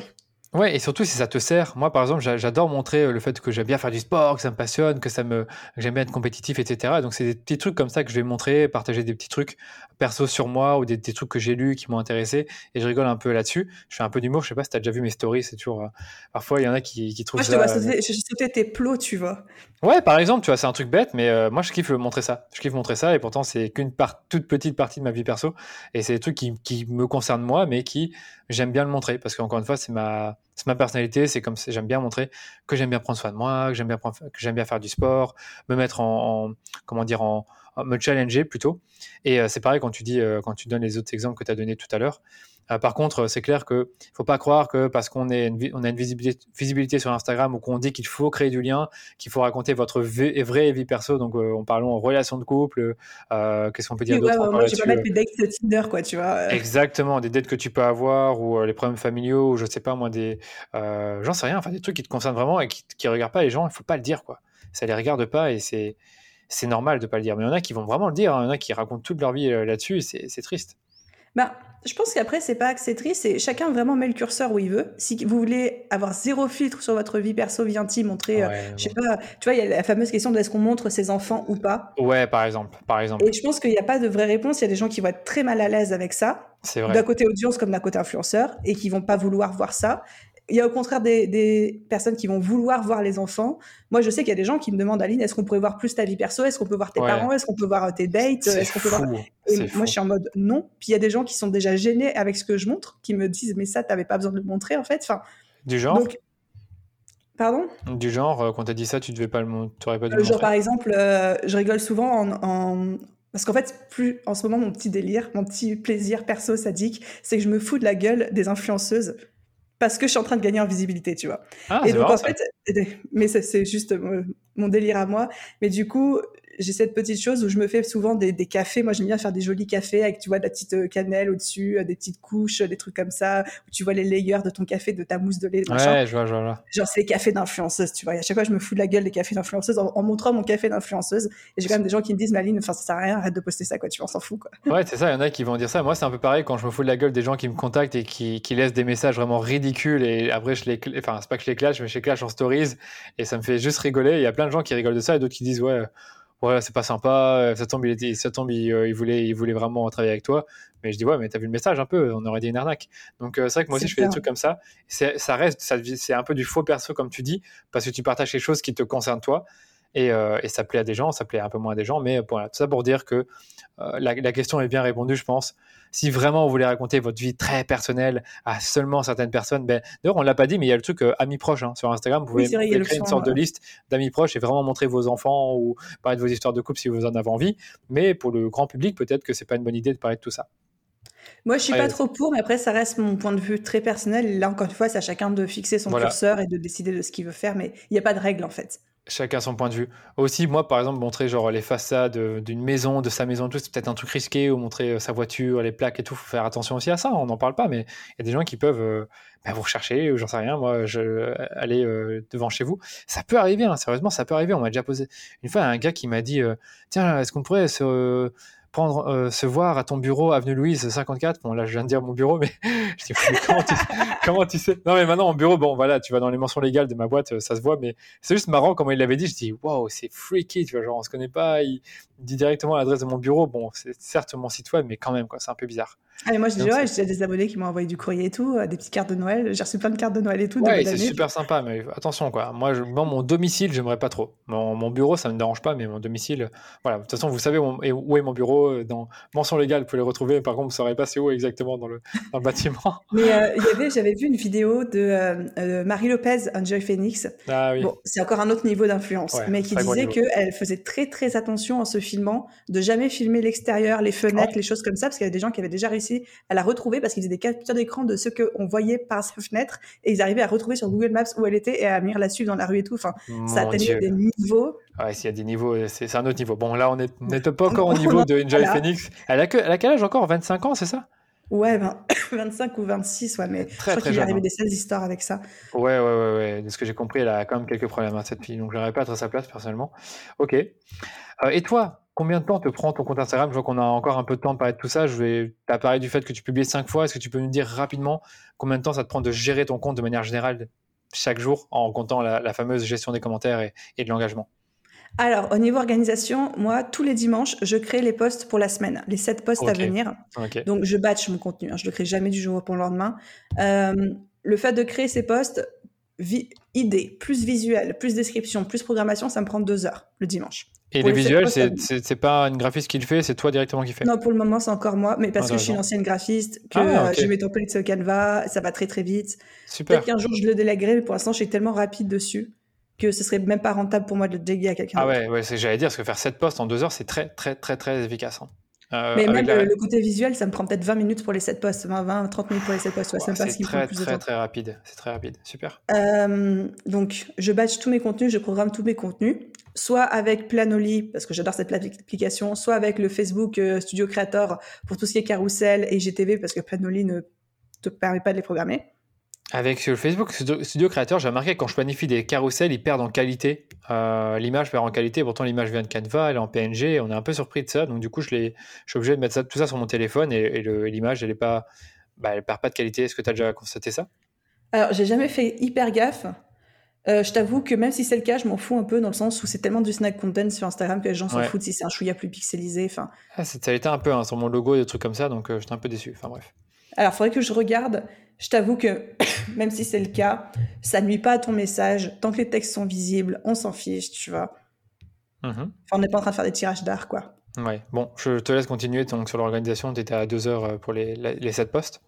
Ouais, et surtout si ça te sert. Moi, par exemple, j'adore montrer euh, le fait que j'aime bien faire du sport, que ça me passionne, que ça me, j'aime bien être compétitif, etc. Donc, c'est des petits trucs comme ça que je vais montrer, partager des petits trucs perso sur moi ou des, trucs que j'ai lus qui m'ont intéressé. Et je rigole un peu là-dessus. Je fais un peu d'humour. Je sais pas si tu as déjà vu mes stories. C'est toujours, euh, parfois, il y en a qui, qui trouvent moi, je ça. Te vois, euh, je, tes plots, tu vois. Ouais, par exemple, tu vois, c'est un truc bête, mais moi, je kiffe montrer ça. Je kiffe montrer ça. Et pourtant, c'est qu'une part, toute petite partie de ma vie perso. Et c'est des trucs qui, qui me concernent moi, mais qui, j'aime bien le montrer parce qu'encore une fois, c'est ma, c'est ma personnalité, c'est comme j'aime bien montrer que j'aime bien prendre soin de moi, que j'aime bien que j'aime bien faire du sport, me mettre en, comment dire en, me challenger plutôt. Et c'est pareil quand tu dis, quand tu donnes les autres exemples que tu as donnés tout à l'heure. Euh, par contre, c'est clair qu'il ne faut pas croire que parce qu'on on a une visibilité, sur Instagram ou qu'on dit qu'il faut créer du lien, qu'il faut raconter votre vraie vie perso. Donc, euh, on parlons en relation de couple. Euh, qu'est-ce qu'on peut dire d'autre Moi, je des dates Tinder, quoi, tu vois. Exactement, des dates que tu peux avoir ou les problèmes familiaux ou je sais pas moi, des. J'en sais rien, enfin, des trucs qui te concernent vraiment et qui ne regardent pas les gens. Il ne faut pas le dire, quoi. Ça les regarde pas et c'est. C'est normal de pas le dire, mais il y en a qui vont vraiment le dire. Hein. Il y en a qui racontent toute leur vie là-dessus. C'est triste. Bah, je pense qu'après, c'est pas triste, c'est chacun vraiment met le curseur où il veut. Si vous voulez avoir zéro filtre sur votre vie perso, vie intime, montrer, euh, je sais pas, tu vois, il y a la fameuse question de est-ce qu'on montre ses enfants ou pas? Ouais, par exemple, par exemple. Et je pense qu'il n'y a pas de vraie réponse. Il y a des gens qui vont être très mal à l'aise avec ça. C'est vrai. D'un côté audience comme d'un côté influenceur et qui vont pas vouloir voir ça. Il y a au contraire des, personnes qui vont vouloir voir les enfants. Moi, je sais qu'il y a des gens qui me demandent, Aline, est-ce qu'on pourrait voir plus ta vie perso? Est-ce qu'on peut voir tes parents? Est-ce qu'on peut voir euh, tes dates? Est-ce qu'on peut voir... Et moi, je suis en mode non. Puis il y a des gens qui sont déjà gênés avec ce que je montre, qui me disent, mais ça, tu n'avais pas besoin de le montrer, en fait. Enfin, du genre? Pardon? Du genre, euh, quand tu as dit ça, tu devais pas le, pas dû le euh, Genre, par exemple, je rigole souvent en, Parce qu'en fait, plus en ce moment, mon petit délire, mon petit plaisir perso sadique, c'est que je me fous de la gueule des influenceuses parce que je suis en train de gagner en visibilité, tu vois. Ah, et donc, en fait, mais c'est juste mon délire à moi. Mais du coup, j'ai cette petite chose où je me fais souvent des, des cafés. Moi, j'aime bien faire des jolis cafés avec, tu vois, de la petite euh, cannelle au-dessus, euh, des petites couches, des trucs comme ça, où tu vois les layers de ton café, de ta mousse de lait. Ouais, je vois, je vois. Genre, c'est les cafés d'influenceuse, tu vois. Et à chaque fois, je me fous de la gueule des cafés d'influenceuse en, montrant mon café d'influenceuse. Et j'ai quand même des gens qui me disent, Maline, enfin, ça sert à rien, arrête de poster ça, quoi, tu vois, on s'en fout, quoi. Ouais, c'est ça, il y en a qui vont dire ça. Moi, c'est un peu pareil quand je me fous de la gueule des gens qui me contactent et qui, qui laissent des messages vraiment ridicules et après, je les, enfin, c'est pas que je les clash, mais je les clash en stories et ça me fait juste rigoler. Il y a plein de gens qui rigolent de ça et d'autres qui disent, ouais, ouais, c'est pas sympa, euh, ça tombe, il, était, ça tombe euh, il, voulait, il voulait vraiment travailler avec toi. Mais je dis, ouais, mais t'as vu le message un peu, on aurait dit une arnaque. Donc, euh, c'est vrai que moi aussi, je fais des trucs comme ça. Ça reste, c'est un peu du faux perso, comme tu dis, parce que tu partages quelque chose qui te concerne toi. Et, et ça plaît à des gens, ça plaît un peu moins à des gens. Mais voilà, tout ça pour dire que la, la, question est bien répondue, je pense si vraiment vous voulez raconter votre vie très personnelle à seulement certaines personnes, ben, d'ailleurs, on l'a pas dit, mais il y a le truc euh, amis proches hein, sur Instagram. Vous pouvez, créer une sorte de liste d'amis proches et vraiment montrer vos enfants ou parler de vos histoires de couple si vous en avez envie. Mais pour le grand public, peut-être que c'est pas une bonne idée de parler de tout ça. Moi, je suis pas trop pour, mais après, ça reste mon point de vue très personnel. Là, encore une fois, c'est à chacun de fixer son curseur et de décider de ce qu'il veut faire, mais il n'y a pas de règle en fait. Chacun son point de vue. Aussi, moi, par exemple, montrer genre les façades d'une maison, de sa maison, tout, c'est peut-être un truc risqué, ou montrer euh, sa voiture, les plaques et tout. Faut faire attention aussi à ça. On n'en parle pas, mais il y a des gens qui peuvent euh, bah, vous rechercher, ou j'en sais rien, moi, euh, aller devant chez vous. Ça peut arriver, hein, sérieusement, ça peut arriver. On m'a déjà posé une fois un gars qui m'a dit, tiens, est-ce qu'on pourrait se prendre, euh, se voir à ton bureau, avenue Louise 54. Bon, là, je viens de dire mon bureau, mais (laughs) je dis, comment, tu, comment tu sais? Non, mais maintenant, en bureau, bon, voilà, tu vas dans les mentions légales de ma boîte, euh, ça se voit, mais c'est juste marrant comment il l'avait dit. Je dis, waouh, c'est freaky, tu vois, genre, on se connaît pas. Il, dit directement l'adresse de mon bureau. Bon, c'est certes mon site web, mais quand même, quoi, c'est un peu bizarre. Ah, mais moi, ouais, j'ai des abonnés qui m'ont envoyé du courrier et tout, euh, des petites cartes de Noël. J'ai reçu plein de cartes de Noël et tout. Ouais, c'est super sympa, mais attention, quoi. Moi, je, mon domicile, j'aimerais pas trop. Mon, mon, bureau, ça me dérange pas, mais mon domicile, voilà. De toute façon, vous savez où, est mon bureau. Euh, dans mention légale, vous pouvez le retrouver. Par contre, vous saurez pas c'est où exactement dans le, dans le bâtiment. (laughs) mais euh, j'avais vu une vidéo de Marie Lopez, Enjoy Phoenix. Ah, oui. Bon, c'est encore un autre niveau d'influence, mais qui disait qu'elle faisait très, très attention en se filmant de jamais filmer l'extérieur, les fenêtres, les choses comme ça, parce qu'il y avait des gens qui avaient déjà réussi à la retrouver parce qu'ils faisaient des captures d'écran de ce qu'on voyait par sa fenêtre et ils arrivaient à retrouver sur Google Maps où elle était et à venir la suivre dans la rue et tout. Enfin, ça atteignait des niveaux. Ouais, s'il y a des niveaux, c'est un autre niveau. Bon, là, on n'est pas encore au niveau de Enjoy Phoenix. Elle a, que, elle a quel âge encore? 25 ans, c'est ça? Ouais, 25 (coughs) ou 26, ouais, mais très, je crois qu'il est arrivé hein. des sales histoires avec ça. Ouais, ouais, ouais, ouais. De ce que j'ai compris, elle a quand même quelques problèmes, hein, cette fille. Donc, j'aimerais pas être à sa place, personnellement. Ok. Euh, et toi, Combien de temps te prend ton compte Instagram? Je vois qu'on a encore un peu de temps de parler de tout ça. Je vais parlé du fait que tu publies cinq fois. Est-ce que tu peux nous dire rapidement combien de temps ça te prend de gérer ton compte de manière générale chaque jour en comptant la, fameuse gestion des commentaires et, de l'engagement? Alors, au niveau organisation, moi, tous les dimanches, je crée les posts pour la semaine, les sept posts à venir. Donc, je batch mon contenu. Hein. je ne le crée jamais du jour au lendemain. Euh, le fait de créer ces posts, idée, plus visuel, plus description, plus programmation, ça me prend deux heures le dimanche. Et les visuels, c'est pas une graphiste qui le fait, c'est toi directement qui fait Non, pour le moment, c'est encore moi, mais parce que je suis une ancienne graphiste, que ah, euh, j'ai mes templates Canva, ça va très très vite. Super. Peut-être qu'un jour je le délèguerai, mais pour l'instant, je suis tellement rapide dessus que ce serait même pas rentable pour moi de le déléguer à quelqu'un. Ah ouais, ouais j'allais dire, parce que faire 7 posts en 2 heures, c'est très, très, très, très efficace. Hein. Euh, mais même le, côté visuel, ça me prend peut-être 20 minutes pour les 7 posts, 20, 20 30 minutes pour les 7 posts. c'est très, très, très rapide. C'est très rapide. Super. Euh, donc, je batch tous mes contenus, je programme tous mes contenus, soit avec Planoly, parce que j'adore cette application, soit avec le Facebook euh, Studio Creator pour tout ce qui est carousel et GTV, parce que Planoly ne te permet pas de les programmer. Avec le Facebook Studio Creator, j'ai remarqué que quand je planifie des carousels, ils perdent en qualité. Euh, l'image perd en qualité, pourtant l'image vient de Canva, elle est en PNG, on est un peu surpris de ça. Donc du coup, je, je suis obligé de mettre ça, tout ça sur mon téléphone et, l'image, elle est pas, bah, elle perd pas de qualité. Est-ce que tu as déjà constaté ça? Alors, j'ai jamais fait hyper gaffe. Euh, je t'avoue que même si c'est le cas, je m'en fous un peu dans le sens où c'est tellement du snack content sur Instagram que les gens s'en foutent si c'est un chouïa plus pixelisé. Enfin. Ah, ça a été un peu hein, sur mon logo, des trucs comme ça, donc euh, j'étais un peu déçu. Enfin bref. Alors, il faudrait que je regarde. Je t'avoue que (coughs) même si c'est le cas, ça nuit pas à ton message. Tant que les textes sont visibles, on s'en fiche, tu vois. Mhm. Enfin, on n'est pas en train de faire des tirages d'art, quoi. Ouais, bon, je te laisse continuer donc, sur l'organisation. Tu étais à deux heures euh, pour les, les 7 postes.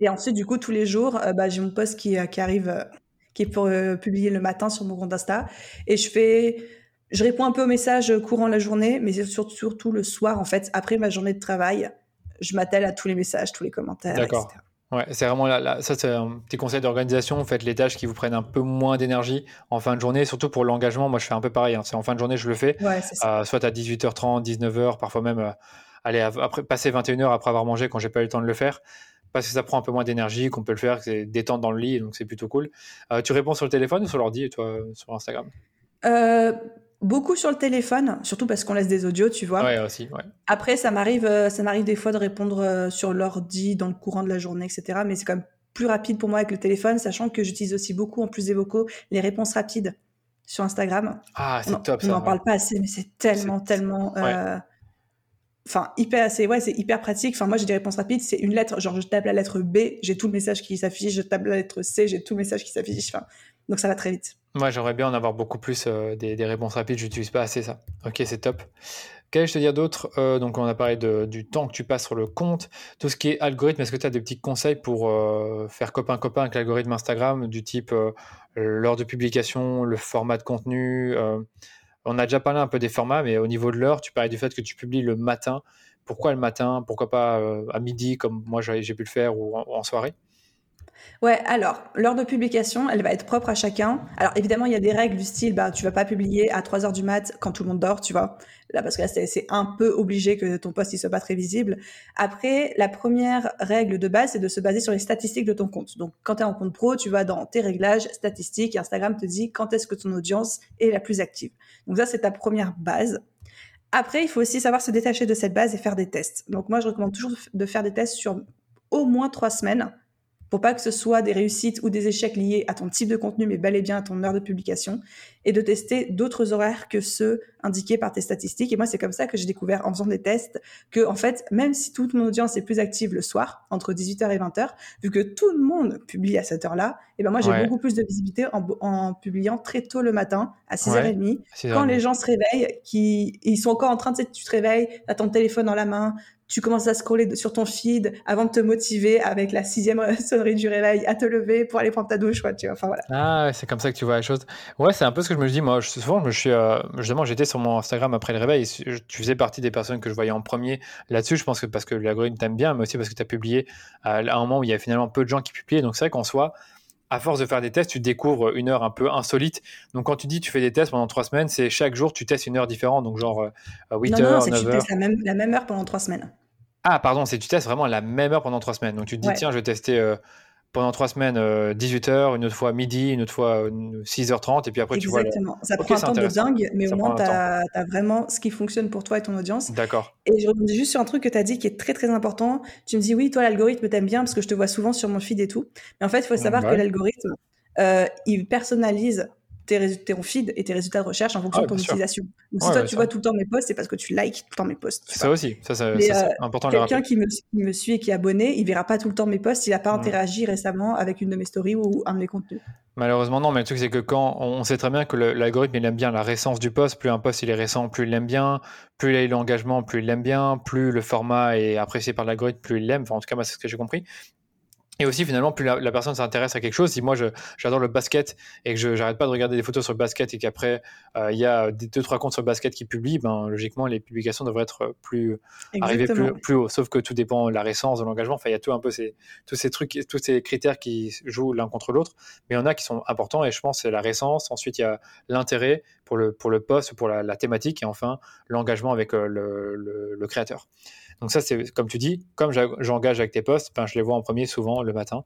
Et ensuite, du coup, tous les jours, euh, bah, j'ai mon poste qui, euh, qui arrive, qui est pour publier le matin sur mon compte Insta. Et je fais. Je réponds un peu aux messages courant la journée, mais surtout, surtout le soir, en fait, après ma journée de travail je m'attelle à tous les messages, tous les commentaires. D'accord. Ouais, c'est vraiment là, ça c'est un petit conseil d'organisation. Faites les tâches qui vous prennent un peu moins d'énergie en fin de journée, surtout pour l'engagement. Moi, je fais un peu pareil. Hein. C'est en fin de journée, je le fais. Ouais, euh, soit à 18h30, 19h, parfois même euh, aller après passer 21h après avoir mangé quand j'ai pas eu le temps de le faire. Parce que ça prend un peu moins d'énergie, qu'on peut le faire, c'est détendre dans le lit, donc c'est plutôt cool. Euh, tu réponds sur le téléphone ou sur l'ordi, toi, sur Instagram? Beaucoup sur le téléphone, surtout parce qu'on laisse des audios, tu vois. Ouais, aussi, ouais. Après, ça m'arrive, euh, ça m'arrive des fois de répondre euh, sur l'ordi dans le courant de la journée, etc. Mais c'est quand même plus rapide pour moi avec le téléphone, sachant que j'utilise aussi beaucoup, en plus des vocaux, les réponses rapides sur Instagram. Ah, c'est top ça. On n'en parle pas assez, mais c'est tellement, tellement. Euh, enfin, hyper, assez ouais, c'est hyper pratique. Enfin, moi, j'ai des réponses rapides. C'est une lettre, genre, je tape la lettre B, j'ai tout le message qui s'affiche. Je tape la lettre C, j'ai tout le message qui s'affiche. Enfin, donc ça va très vite. Moi, j'aimerais bien en avoir beaucoup plus euh, des, réponses rapides. Je n'utilise pas assez ça. Ok, c'est top. Qu'allais-je te dire d'autre? Euh, Donc, on a parlé du temps que tu passes sur le compte. Tout ce qui est algorithme, est-ce que tu as des petits conseils pour euh, faire copain-copain avec l'algorithme Instagram, du type l'heure de publication, le format de contenu On a déjà parlé un peu des formats, mais au niveau de l'heure, tu parlais du fait que tu publies le matin. Pourquoi le matin? Pourquoi pas à midi, comme moi j'ai pu le faire, ou en soirée? Ouais, alors, l'heure de publication, elle va être propre à chacun. Alors, évidemment, il y a des règles du style, bah, tu vas pas publier à 3 heures du mat quand tout le monde dort, tu vois. Là, parce que là, c'est un peu obligé que ton poste, il soit pas très visible. Après, la première règle de base, c'est de se baser sur les statistiques de ton compte. Donc, quand tu es en compte pro, tu vas dans tes réglages statistiques et Instagram te dit quand est-ce que ton audience est la plus active. Donc, ça, c'est ta première base. Après, il faut aussi savoir se détacher de cette base et faire des tests. Donc, moi, je recommande toujours de faire des tests sur au moins trois semaines pour pas que ce soit des réussites ou des échecs liés à ton type de contenu, mais bel et bien à ton heure de publication, et de tester d'autres horaires que ceux indiqués par tes statistiques. Et moi, c'est comme ça que j'ai découvert en faisant des tests que, en fait, même si toute mon audience est plus active le soir, entre 18h et 20h, vu que tout le monde publie à cette heure-là, et ben moi, j'ai beaucoup plus de visibilité en, publiant très tôt le matin, à 6h30, quand les gens se réveillent, qui, ils sont encore en train de, tu te réveilles, as ton téléphone dans la main, tu commences à scroller sur ton feed avant de te motiver avec la sixième (laughs) sonnerie du réveil à te lever pour aller prendre ta douche, quoi, tu vois. Enfin, voilà. Ah, c'est comme ça que tu vois la chose. Ouais, c'est un peu ce que je me dis. Moi, souvent, je me suis, euh, justement, j'étais sur mon Instagram après le réveil. tu faisais partie des personnes que je voyais en premier là-dessus. Je pense que parce que l'algorithme t'aime bien, mais aussi parce que tu as publié à un moment où il y a finalement peu de gens qui publiaient. Donc, c'est vrai qu'en soi, à force de faire des tests, tu découvres une heure un peu insolite. Donc, quand tu dis tu fais des tests pendant trois semaines, c'est chaque jour tu testes une heure différente. Donc, genre 8 euh, heures, non, c'est que tu testes la même, la même heure pendant trois semaines. Ah, pardon, c'est tu testes vraiment la même heure pendant trois semaines. Donc, tu te dis, tiens, je vais tester euh, pendant trois semaines 18h, euh, une autre fois midi, une autre fois 6h30, et puis après, tu vois. Exactement. Ça prend un temps de dingue, mais au moins, tu as, vraiment ce qui fonctionne pour toi et ton audience. D'accord. Et je rebondis juste sur un truc que tu as dit qui est très, très important. Tu me dis, oui, toi, l'algorithme t'aime bien parce que je te vois souvent sur mon feed et tout. Mais en fait, il faut savoir que l'algorithme, euh, il personnalise tes, ton feed et tes résultats de recherche en fonction de ton utilisation. Donc, si toi, tu vois tout le temps mes posts, c'est parce que tu likes tout le temps mes posts. Ça aussi. Ça, c'est euh, important Quelqu'un qui me, me, suit et qui est abonné, il verra pas tout le temps mes posts s'il n'a pas interagi récemment avec une de mes stories ou un de mes contenus. Malheureusement, non, mais le truc, c'est que quand on sait très bien que l'algorithme, il aime bien la récence du post, plus un post il est récent, plus il l'aime bien, plus il a eu l'engagement, plus il l'aime bien, plus le format est apprécié par l'algorithme, plus il l'aime. Enfin, en tout cas, moi, c'est ce que j'ai compris. Et aussi, finalement, plus la, personne s'intéresse à quelque chose, si moi j'adore le basket et que je n'arrête pas de regarder des photos sur le basket et qu'après euh, il y a deux, trois comptes sur le basket qui publient, ben, logiquement, les publications devraient être plus arriver plus, plus, haut. Sauf que tout dépend de la récence, de l'engagement. Enfin, il y a tout un peu ces, tous ces trucs, tous ces critères qui jouent l'un contre l'autre. Mais il y en a qui sont importants et je pense c'est la récence. Ensuite, il y a l'intérêt pour le, pour le poste, pour la, thématique et enfin l'engagement avec euh, le, le créateur. Donc ça, c'est comme tu dis, comme j'engage avec tes posts, ben, je les vois en premier souvent le matin.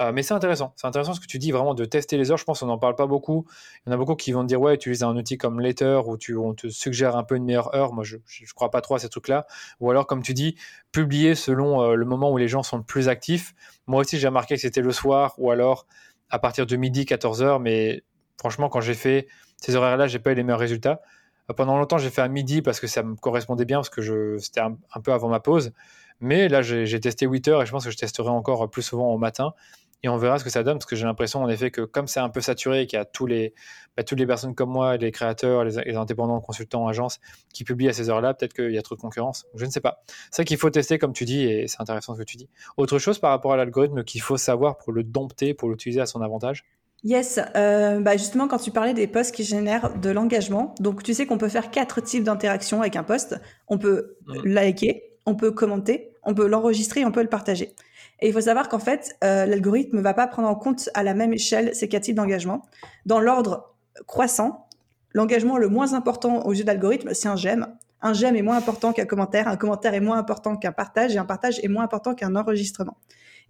Euh, mais c'est intéressant, c'est intéressant ce que tu dis vraiment de tester les heures. Je pense qu'on n'en parle pas beaucoup. Il y en a beaucoup qui vont te dire ouais, utilise un outil comme Later où tu, on te suggère un peu une meilleure heure. Moi, je ne crois pas trop à ces trucs-là. Ou alors, comme tu dis, publier selon euh, le moment où les gens sont le plus actifs. Moi aussi, j'ai remarqué que c'était le soir ou alors à partir de midi, 14 heures. Mais franchement, quand j'ai fait ces horaires-là, j'ai pas eu les meilleurs résultats. Euh, pendant longtemps, j'ai fait à midi parce que ça me correspondait bien, parce que c'était un, peu avant ma pause. Mais là, j'ai testé 8 heures et je pense que je testerai encore plus souvent au matin. Et on verra ce que ça donne, parce que j'ai l'impression en effet que comme c'est un peu saturé qu'il y a tous les, bah, toutes les personnes comme moi, les créateurs, les, les indépendants, consultants, agences, qui publient à ces heures-là, peut-être qu'il y a trop de concurrence. Je ne sais pas. C'est ça qu'il faut tester, comme tu dis, et c'est intéressant ce que tu dis. Autre chose par rapport à l'algorithme qu'il faut savoir pour le dompter, pour l'utiliser à son avantage? Yes, euh, bah justement quand tu parlais des posts qui génèrent de l'engagement, donc tu sais qu'on peut faire quatre types d'interactions avec un post. On peut liker, on peut commenter, on peut l'enregistrer, on peut le partager. Et il faut savoir qu'en fait, euh, l'algorithme ne va pas prendre en compte à la même échelle ces quatre types d'engagement. Dans l'ordre croissant, l'engagement le moins important aux yeux de l'algorithme, c'est un j'aime. Un j'aime est moins important qu'un commentaire, un commentaire est moins important qu'un partage, et un partage est moins important qu'un enregistrement.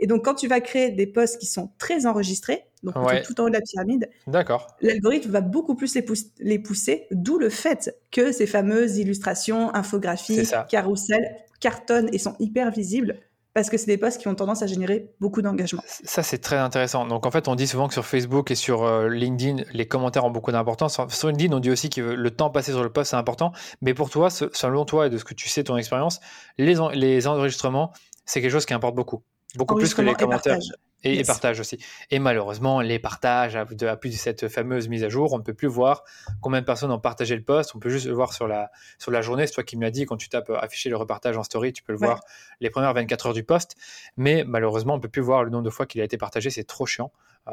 Et donc, quand tu vas créer des posts qui sont très enregistrés, donc tout en haut de la pyramide, l'algorithme va beaucoup plus les, pousser, d'où le fait que ces fameuses illustrations, infographies, carousels cartonnent et sont hyper visibles parce que c'est des posts qui ont tendance à générer beaucoup d'engagement. Ça, c'est très intéressant. Donc, en fait, on dit souvent que sur Facebook et sur euh, LinkedIn, les commentaires ont beaucoup d'importance. Sur LinkedIn, on dit aussi que le temps passé sur le post, c'est important. Mais pour toi, selon toi et de ce que tu sais, ton expérience, les, les enregistrements, c'est quelque chose qui importe beaucoup. Beaucoup plus que les commentaires. Et, et, partage aussi. Et malheureusement, les partages, à, de, plus de cette fameuse mise à jour, on ne peut plus voir combien de personnes ont partagé le post. On peut juste le voir sur la, sur la journée. C'est toi qui me l'as dit, quand tu tapes afficher le repartage en story, tu peux le voir les premières 24 heures du post. Mais malheureusement, on ne peut plus voir le nombre de fois qu'il a été partagé. C'est trop chiant. Euh,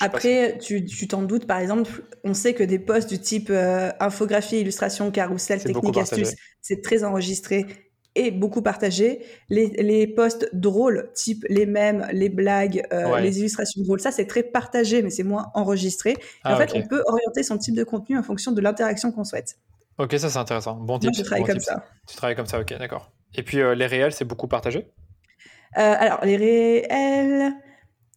Après, tu t'en doutes, par exemple, on sait que des posts du type euh, infographie, illustration, carousel, technique, astuce, c'est très enregistré et beaucoup partagé. Les, les posts drôles, type les mèmes, les blagues, euh, les illustrations drôles, ça c'est très partagé, mais c'est moins enregistré. en ah, fait, on peut orienter son type de contenu en fonction de l'interaction qu'on souhaite. Ok, ça c'est intéressant. Bon type. je travaille comme ça. Tu travailles comme ça, ok, d'accord. Et puis euh, les réels, c'est beaucoup partagé? Euh, Alors, les réels,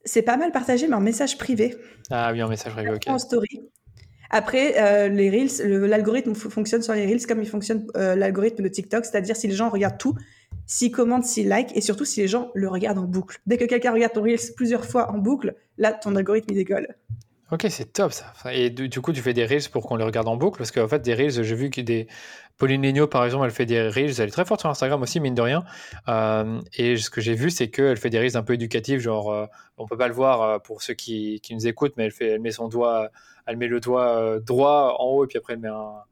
c'est pas mal partagé, mais en message privé. Ah oui, en message privé, ok. En story. Après, euh, les Reels, l'algorithme fonctionne sur les Reels comme il fonctionne euh, l'algorithme de TikTok, c'est-à-dire si les gens regardent tout, s'ils commentent, s'ils like, et surtout si les gens le regardent en boucle. Dès que quelqu'un regarde ton Reels plusieurs fois en boucle, là, ton algorithme, il décolle. Ok, c'est top ça. Et du, coup, tu fais des reels pour qu'on les regarde en boucle? Parce qu'en fait, des reels, j'ai vu que des. Pauline Legno, par exemple, elle fait des reels. Elle est très forte sur Instagram aussi, mine de rien. Euh, et ce que j'ai vu, c'est qu'elle fait des reels un peu éducatifs. Genre, euh, on peut pas le voir euh, pour ceux qui, qui, nous écoutent, mais elle, fait, elle met son doigt, elle met le doigt droit en haut et puis après elle met un,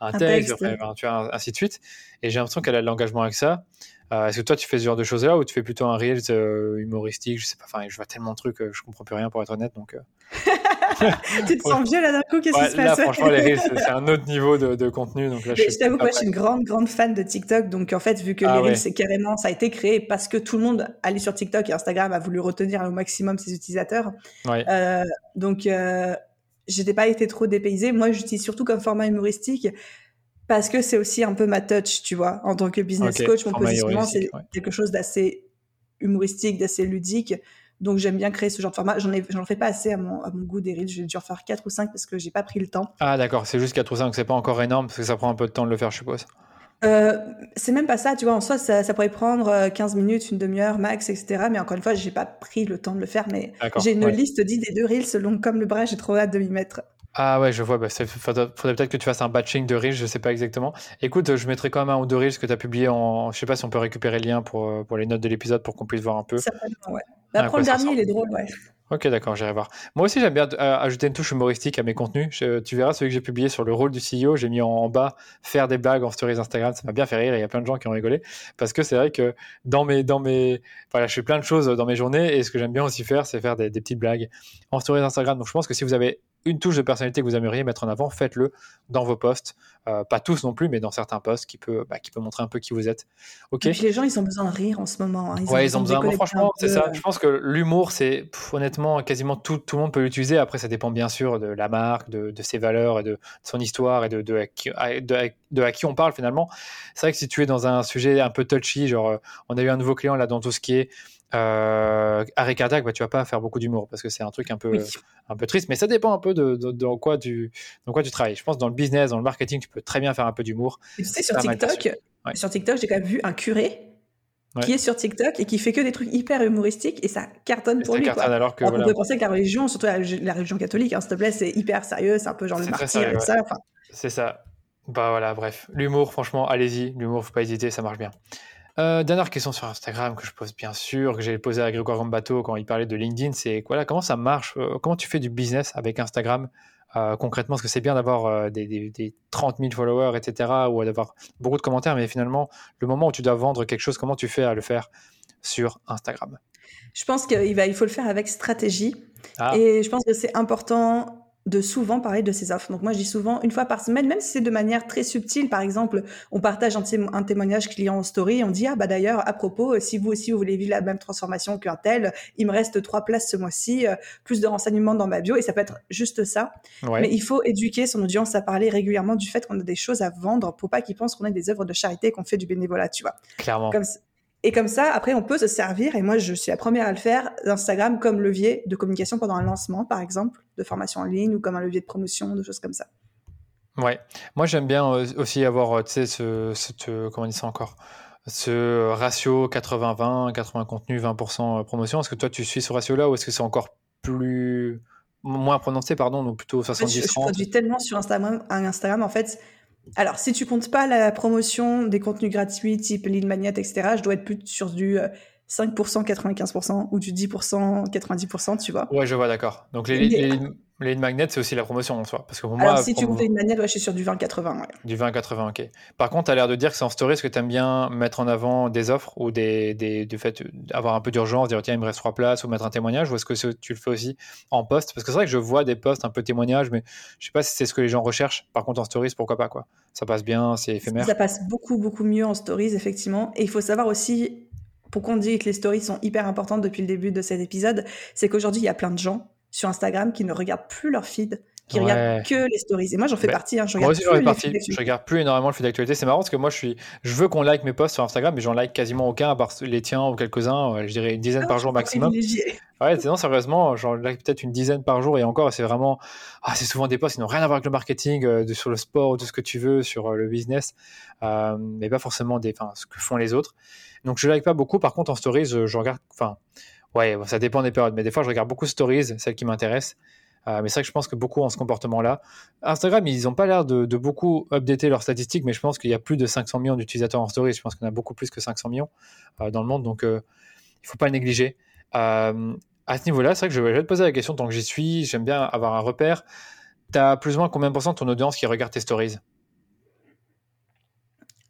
un, texte, Après, tu vois, ainsi de suite. Et j'ai l'impression qu'elle a de l'engagement avec ça. Est-ce que toi, tu fais ce genre de choses-là ou tu fais plutôt un reels humoristique Je sais pas. Enfin, je vois tellement de trucs, je comprends plus rien pour être honnête. Donc. (laughs) (laughs) tu te sens vieux là d'un coup, qu'est-ce qui se passe Là, franchement, c'est un autre niveau de, contenu. Donc là, je, t'avoue, moi, je suis une grande, grande fan de TikTok. Donc en fait, vu que ah les Reels, c'est carrément, ça a été créé parce que tout le monde allait sur TikTok et Instagram a voulu retenir au maximum ses utilisateurs. Euh, donc, euh, j'étais pas été trop dépaysée. Moi, j'utilise surtout comme format humoristique parce que c'est aussi un peu ma touch, tu vois. En tant que business coach, mon positionnement, c'est quelque chose d'assez humoristique, d'assez ludique. Donc j'aime bien créer ce genre de format. J'en j'en fais pas assez à mon, à mon goût des reels. J'ai dû en faire 4 ou 5 parce que j'ai pas pris le temps. Ah d'accord, c'est juste 4 ou 5, c'est pas encore énorme parce que ça prend un peu de temps de le faire, je suppose. Euh, c'est même pas ça, tu vois, en soi, ça, ça pourrait prendre 15 euh, minutes, une demi-heure max, etc. Mais encore une fois, j'ai pas pris le temps de le faire, mais j'ai une liste d'idées de reels longue comme le bras, j'ai trop hâte de m'y mettre. Ah ouais, je vois. Bah, faudrait, peut-être que tu fasses un batching de reels, je sais pas exactement. Écoute, je mettrai quand même un ou deux reels que tu as publié en. Je sais pas si on peut récupérer le lien pour, euh, pour les notes de l'épisode pour qu'on puisse voir un peu. Certainement, ouais. Après, le dernier, il est drôle, ouais. Ok, d'accord, j'irai voir. Moi aussi, j'aime bien euh, ajouter une touche humoristique à mes contenus. tu verras celui que j'ai publié sur le rôle du CEO. J'ai mis en, bas faire des blagues en stories Instagram. Ça m'a bien fait rire. Il y a plein de gens qui ont rigolé parce que c'est vrai que dans mes, dans mes, voilà, je fais plein de choses dans mes journées et ce que j'aime bien aussi faire, c'est faire des, des petites blagues en stories Instagram. Donc, je pense que si vous avez une touche de personnalité que vous aimeriez mettre en avant, faites-le dans vos posts. Euh, pas tous non plus, mais dans certains posts qui peut, bah, qui peut montrer un peu qui vous êtes. Ok. Et puis les gens, ils ont besoin de rire en ce moment. Hein. Ils ouais, ils ont besoin. franchement, c'est ça. Je pense que l'humour, c'est honnêtement quasiment tout, tout le monde peut l'utiliser. Après, ça dépend bien sûr de la marque, de, ses valeurs et de, son histoire et de, de, à qui, de, à qui on parle finalement. C'est vrai que si tu es dans un sujet un peu touchy, genre euh, on a eu un nouveau client là dans tout ce qui est euh, arrêt cardiaque, bah, tu vas pas faire beaucoup d'humour parce que c'est un truc un peu, un peu triste, mais ça dépend un peu de, dans, quoi tu, dans quoi tu travailles. Je pense dans le business, dans le marketing, tu peux très bien faire un peu d'humour. Tu sais, sur TikTok, sur TikTok, j'ai quand même vu un curé qui est sur TikTok et qui fait que des trucs hyper humoristiques et ça cartonne pour lui. Quoi. Alors que, on peut penser que la religion, surtout la, religion catholique, hein, s'il te plaît, c'est hyper sérieux, c'est un peu genre le martyr et ça. C'est ça. Bah voilà, bref. L'humour, franchement, allez-y. L'humour, faut pas hésiter, ça marche bien. Euh, dernière question sur Instagram que je pose bien sûr, que j'ai posé à Grégoire Gambato quand il parlait de LinkedIn, c'est voilà, comment ça marche euh, Comment tu fais du business avec Instagram euh, concrètement? Parce que c'est bien d'avoir des, 30 000 followers, etc., ou d'avoir beaucoup de commentaires, mais finalement, le moment où tu dois vendre quelque chose, comment tu fais à le faire sur Instagram? Je pense qu'il il faut le faire avec stratégie. Ah. Et je pense que c'est important de souvent parler de ses offres. Donc moi, je dis souvent une fois par semaine, même si c'est de manière très subtile. Par exemple, on partage un, témoignage client en story, on dit ah bah d'ailleurs à propos, euh, si vous aussi vous voulez vivre la même transformation qu'un tel, il me reste trois places ce mois-ci, euh, plus de renseignements dans ma bio et ça peut être juste ça. Mais il faut éduquer son audience à parler régulièrement du fait qu'on a des choses à vendre pour pas qu'ils pensent qu'on a des œuvres de charité qu'on fait du bénévolat, tu vois. Clairement. Et comme ça, après, on peut se servir, et moi, je suis la première à le faire, d'Instagram comme levier de communication pendant un lancement, par exemple, de formation en ligne, ou comme un levier de promotion, de choses comme ça. Ouais, moi j'aime bien aussi avoir, euh, tu sais, ce, ce, comment on dit ça encore, ce ratio 80-20, 80 contenu, 20% promotion. Est-ce que toi tu suis ce ratio-là ou est-ce que c'est encore plus moins prononcé, pardon, donc plutôt 70-30 Je, je produis tellement sur Instagram, Instagram en fait, alors, si tu comptes pas la promotion des contenus gratuits type lead magnet, etc., je dois être plus sur du 5%, euh, 95% ou du 10%, 90%, tu vois. Ouais, je vois, d'accord. Donc, les, les, les magnets, c'est aussi la promotion en soi. Parce que moi, Alors, si tu comptes une magnet, ouais, je suis sur du 20-80. Ouais. Du 20-80, ok. Par contre, tu as l'air de dire que c'est en story, est-ce que tu aimes bien mettre en avant des offres ou des, des, du fait d'avoir un peu d'urgence, dire tiens, il me reste trois places ou mettre un témoignage ou est-ce que tu le fais aussi en post? Parce que c'est vrai que je vois des posts un peu témoignages, mais je sais pas si c'est ce que les gens recherchent. Par contre, en stories, pourquoi pas quoi Ça passe bien, c'est éphémère. Ça passe beaucoup, beaucoup mieux en stories, effectivement. Et il faut savoir aussi pourquoi on dit que les stories sont hyper importantes depuis le début de cet épisode, c'est qu'aujourd'hui, il y a plein de gens sur Instagram qui ne regardent plus leur feed, qui regardent que les stories. Et moi, j'en fais partie. Hein, je moi aussi, j'en fais partie. Je regarde plus énormément le feed d'actualité. C'est marrant parce que moi, je, suis... je veux qu'on like mes posts sur Instagram, mais j'en like quasiment aucun, à part les tiens ou quelques-uns. Je dirais une dizaine ah, par jour maximum. Ouais, non, sérieusement, j'en like peut-être une dizaine par jour et encore, c'est vraiment. Ah, c'est souvent des posts qui n'ont rien à voir avec le marketing, euh, sur le sport, tout ce que tu veux, sur euh, le business, euh, mais pas forcément des, ce que font les autres. Donc, je like pas beaucoup. Par contre, en stories, je regarde. Enfin, Ouais, ça dépend des périodes, mais des fois je regarde beaucoup stories, celles qui m'intéressent. Euh, mais c'est vrai que je pense que beaucoup ont ce comportement-là. Instagram, ils n'ont pas l'air de, beaucoup updater leurs statistiques, mais je pense qu'il y a plus de 500 millions d'utilisateurs en stories. Je pense qu'on a beaucoup plus que 500 millions euh, dans le monde, donc euh, il ne faut pas le négliger. à ce niveau-là, c'est vrai que je vais, te poser la question tant que j'y suis. J'aime bien avoir un repère. Tu as plus ou moins combien de pourcents de ton audience qui regarde tes stories?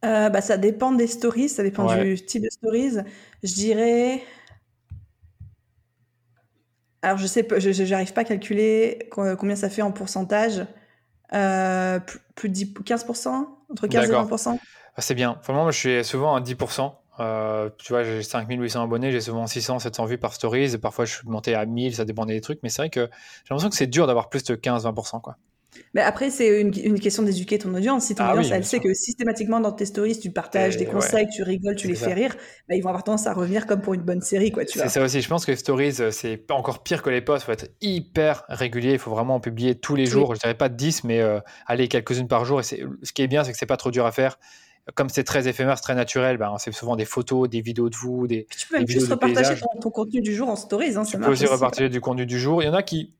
Bah, Ça dépend des stories, ça dépend du type de stories. Je dirais alors, je sais, je n'arrive pas à calculer combien ça fait en pourcentage. Euh, plus, de 15%, entre 15 et 20%. Ah, c'est bien. Vraiment, moi, je suis souvent à 10%. Euh, tu vois, j'ai 5800 abonnés, j'ai souvent 600, 700 vues par stories. Parfois, je suis monté à 1000, ça dépendait des trucs. Mais c'est vrai que j'ai l'impression que c'est dur d'avoir plus de 15-20%. Quoi. Mais après, c'est une, une, question d'éduquer ton audience. Si ton ah audience, elle sait que systématiquement dans tes stories, tu partages des conseils, tu rigoles, tu les fais rire, bah, ils vont avoir tendance à revenir comme pour une bonne série. quoi. C'est ça aussi. Je pense que les stories, euh, c'est encore pire que les posts. Il faut être hyper régulier. Il faut vraiment en publier tous les jours. Je dirais pas 10, mais euh, aller quelques-unes par jour. Et ce qui est bien, c'est que c'est pas trop dur à faire comme c'est très éphémère, c'est très naturel, ben, c'est souvent des photos, des vidéos de vous, des. tu peux même juste repartager ton, contenu du jour en stories. Hein, tu peux aussi repartager du contenu du jour. Il y en a qui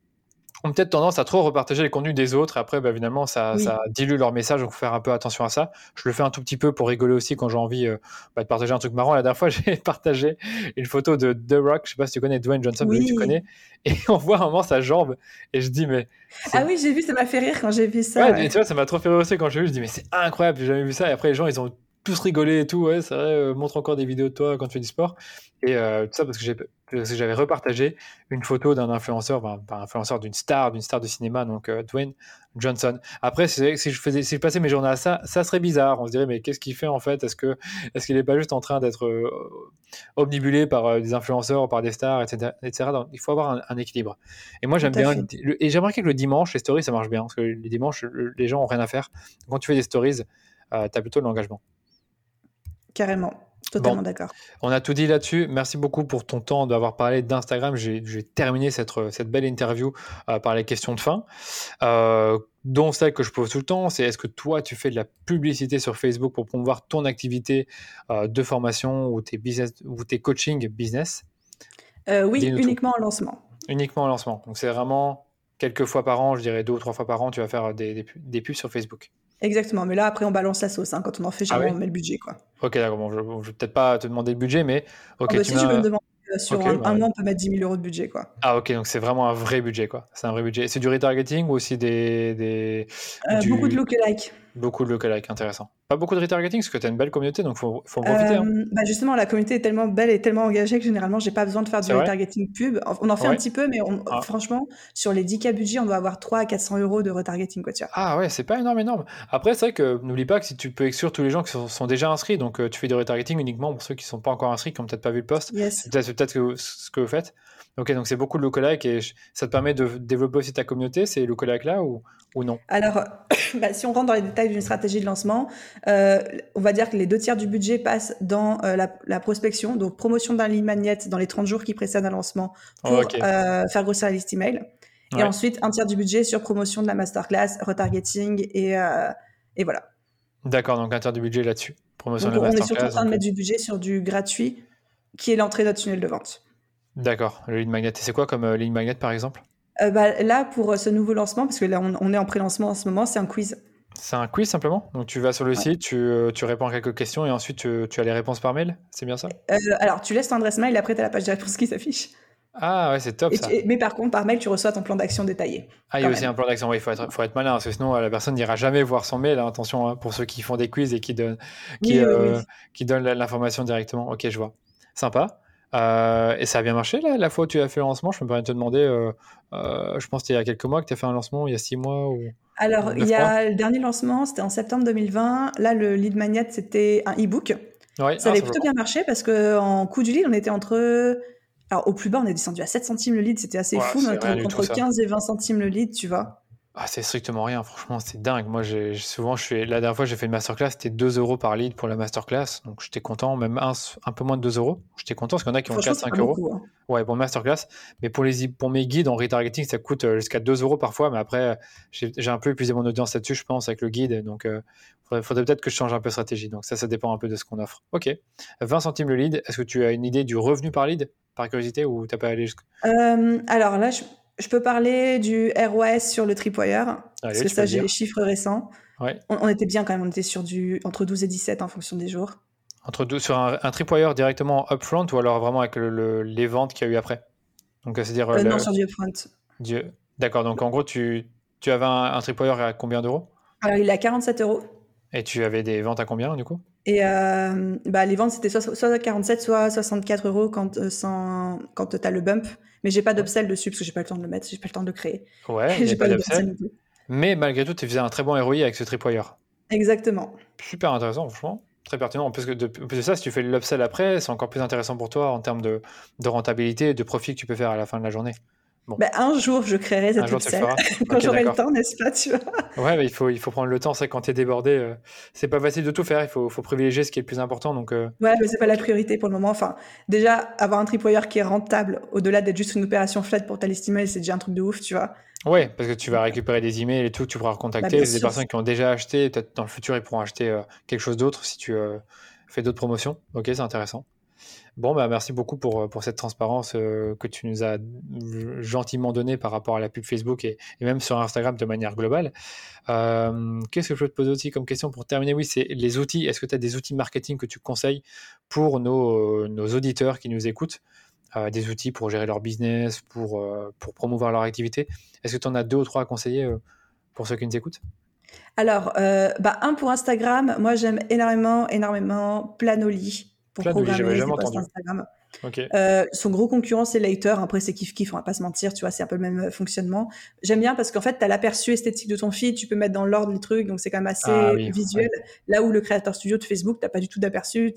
ont peut-être tendance à trop repartager les contenus des autres. Après, bah, finalement, ça, Oui. ça dilue leur message. Donc, faut faire un peu attention à ça. Je le fais un tout petit peu pour rigoler aussi quand j'ai envie euh, bah, de partager un truc marrant. La dernière fois, (laughs) j'ai partagé une photo de The Rock. Je sais pas si tu connais Dwayne Johnson, oui. tu connais. Et (laughs) on voit un moment sa jambe. Et je dis, mais. Ah oui, j'ai vu, ça m'a fait rire quand j'ai vu ça. Ouais, tu vois, ça m'a trop fait rire aussi quand j'ai vu. Je dis, mais c'est incroyable, j'ai jamais vu ça. Et après, les gens, ils ont tous rigolé et tout. Ouais, c'est vrai, euh, montre encore des vidéos de toi quand tu fais du sport. Et euh, tout ça parce que j'ai- que j'avais repartagé une photo d'un influenceur, pas d'une star, d'une star de cinéma, donc euh, Dwayne Johnson. Après, si je, faisais, si je passais mes journées à ça, ça serait bizarre. On se dirait, mais qu'est-ce qu'il fait en fait? Est-ce que est-ce qu'il n'est pas juste en train d'être euh, omnibulé par euh, des influenceurs, par des stars, etc. etc. Donc, il faut avoir un, un équilibre. Et moi, j'aime bien. le- et j'ai remarqué que le dimanche, les stories, ça marche bien. Parce que les dimanches, le- les gens ont rien à faire. Quand tu fais des stories, euh, tu as plutôt de l'engagement. Carrément. Totalement d'accord. On a tout dit là-dessus. Merci beaucoup pour ton temps d'avoir parlé d'Instagram. J'ai terminé cette, cette belle interview euh, par les questions de fin, euh, dont celle que je pose tout le temps, c'est est-ce que toi, tu fais de la publicité sur Facebook pour promouvoir ton activité euh, de formation ou tes, business, ou tes coaching business? Euh, oui, uniquement en lancement. uniquement en lancement Donc c'est vraiment quelques fois par an, je dirais deux ou trois fois par an, tu vas faire des, des pubs sur Facebook. Exactement. Mais là, après, on balance la sauce. hein. Quand on en fait, Ah généralement, oui on met le budget. Quoi. Ok, d'accord. Bon, je ne vais peut-être pas te demander le budget, mais ok. Ah bah, tu si me demander euh, sur un, bah, un mois, on peut mettre 10 000 euros de budget. Quoi. Ah ok, donc c'est vraiment un vrai budget, quoi. C'est un vrai budget. C'est du retargeting ou aussi des, des Euh, du- Beaucoup de lookalike. Beaucoup de lookalike, intéressant. Pas beaucoup de retargeting parce que tu as une belle communauté, donc faut, faut en profiter. hein. Euh, bah justement, la communauté est tellement belle et tellement engagée que généralement, j'ai pas besoin de faire du retargeting pub. On en fait Ouais. un petit peu, mais on- Ah. franchement, sur les 10K budget, on doit avoir 3 à 400 euros de retargeting. Quoi, tu vois. Ah ouais, c'est pas énorme, énorme. Après, c'est vrai que n'oublie pas que si tu peux exclure tous les gens qui sont, sont déjà inscrits, donc euh, tu fais du retargeting uniquement pour ceux qui sont pas encore inscrits, qui ont peut-être pas vu le post. Yes. C'est peut-être que ce que vous faites. Ok, donc c'est beaucoup de lookalike et ça te permet de développer aussi ta communauté, ces lookalike là ou, ou non? Alors, (coughs) bah, si on rentre dans les détails d'une stratégie de lancement, euh, on va dire que les deux tiers du budget passent dans euh, la, la prospection, donc promotion d'un lead magnet dans les 30 jours qui précèdent un lancement pour Ok. euh, faire grossir la liste email. Et Ouais. ensuite, un tiers du budget sur promotion de la masterclass, retargeting et, et voilà. D'accord, donc un tiers du budget là-dessus. Promotion Donc, de la on est surtout en masterclass. train de mettre du budget sur du gratuit qui est l'entrée de notre tunnel de vente. D'accord, le lead magnet. Et c'est quoi comme euh, lead magnet par exemple? Euh, bah, là, pour euh, ce nouveau lancement, parce que là, on, on est en pré-lancement en ce moment, c'est un quiz. C'est un quiz simplement? Donc tu vas sur le Ouais. site, tu, tu réponds à quelques questions et ensuite tu, tu as les réponses par mail? C'est bien ça? Euh, alors, tu laisses ton adresse mail, après, tu as la page de réponse qui s'affiche. Ah ouais, c'est top Et ça. tu- et- mais par contre, par mail, tu reçois ton plan d'action détaillé. Ah, il y a aussi un plan d'action. Ouais, il faut être, faut être malin parce que sinon la personne n'ira jamais voir son mail. hein. Attention hein, pour ceux qui font des quiz et qui donnent, qui, Oui, oui, euh, oui. qui donnent l'information directement. Ok, je vois. Sympa. Euh, et ça a bien marché là, la fois où tu as fait le lancement. Je me permets de te demander, euh, euh, je pense que c'était il y a quelques mois que tu as fait un lancement, il y a six mois ou. Alors, il y a le dernier lancement, c'était en septembre 2020. Là, le lead magnet, c'était un e-book. Ouais, Ça ah, avait plutôt bien marché parce qu'en coût du lead, on était entre. Alors, au plus bas, on est descendu à 7 centimes le lead, c'était assez Ouais, fou, mais entre, entre ça. 15 et 20 centimes le lead, tu vois. Ah, c'est strictement rien, franchement, c'est dingue. Moi, j'ai souvent, je suis la dernière fois, j'ai fait une masterclass, c'était 2 euros par lead pour la masterclass, donc j'étais content, même un, un peu moins de 2 euros. J'étais content parce qu'il y en a qui ont Franchement, c'est 4-5 pas euros. beaucoup. hein. Ouais, pour masterclass. Mais pour, les, pour mes guides en retargeting, ça coûte euh, jusqu'à 2 euros parfois. Mais après, j'ai un peu épuisé mon audience là-dessus, je pense, avec le guide. Donc, il faudrait, faudrait peut-être que je change un peu de stratégie. Donc, ça, ça dépend un peu de ce qu'on offre. Ok. 20 centimes le lead. Est-ce que tu as une idée du revenu par lead, par curiosité, ou t'as pas allé jusqu'à. Euh, alors là, je, je peux parler du ROS sur le Tripwire, parce que ça, j'ai les chiffres récents. Ouais. On, on était bien quand même, on était sur du entre 12 et 17 en fonction des jours. Entre deux, sur un, un tripwire directement upfront ou alors vraiment avec le- le- les ventes qu'il y a eu après? Donc, euh, c'est-à-dire. euh, Euh, le- non, sur du upfront. du- D'accord. Donc, en gros, tu, tu avais un, un tripwire à combien d'euros? Alors, il est à 47 euros. Et tu avais des ventes à combien, du coup? Et euh, bah, les ventes, c'était soit, soit 47, soit 64 euros quand, euh, sans- quand tu as le bump. Mais j'ai pas d'upsell dessus parce que j'ai pas le temps de le mettre, j'ai pas le temps de le créer. Ouais, (laughs) j'ai pas d'upsell. Mais malgré tout, tu faisais un très bon ROI avec ce tripwire. Exactement. Super intéressant, franchement. Très pertinent. En plus, que de, en plus de ça, si tu fais l'upsell après, c'est encore plus intéressant pour toi en termes de, de rentabilité et de profit que tu peux faire à la fin de la journée. Bah, un jour, je créerai Un cet jour, (laughs) quand j'aurai le temps, n'est-ce pas, tu vois? Ouais, mais il faut, il faut prendre le temps. C'est quand tu es débordé, euh, c'est pas facile de tout faire. Il faut, faut privilégier ce qui est le plus important. Donc, euh, Ouais, mais c'est pas la priorité pour le moment. Enfin, déjà, avoir un tripwire qui est rentable, au-delà d'être juste une opération flat pour ta liste email, c'est déjà un truc de ouf, tu vois? ouais, parce que tu vas récupérer des emails et tout, tu pourras recontacter. Bah, bien c'est des sûr. personnes qui ont déjà acheté. Peut-être dans le futur, ils pourront acheter euh, quelque chose d'autre si tu euh, fais d'autres promotions. Ok, c'est intéressant. Bon, bah, merci beaucoup pour, pour cette transparence que tu nous as gentiment donnée par rapport à la pub Facebook et, même sur Instagram de manière globale. Qu'est-ce que je peux te poser aussi comme question pour terminer? Oui, c'est les outils. Est-ce que tu as des outils marketing que tu conseilles pour nos, nos auditeurs qui nous écoutent? Des outils pour gérer leur business, pour, pour promouvoir leur activité? Est-ce que tu en as deux ou trois à conseiller pour ceux qui nous écoutent? Alors, bah, un pour Instagram, moi j'aime énormément, énormément Planoly pour programmer posts Instagram. son gros concurrent, c'est Later. Après, c'est kiff kiff, on va pas se mentir, tu vois, c'est un peu le même fonctionnement. J'aime bien parce qu'en fait, tu as l'aperçu esthétique de ton feed, tu peux mettre dans l'ordre les trucs, donc c'est quand même assez ah visuel. Là où le créateur studio de Facebook, t'as pas du tout d'aperçu.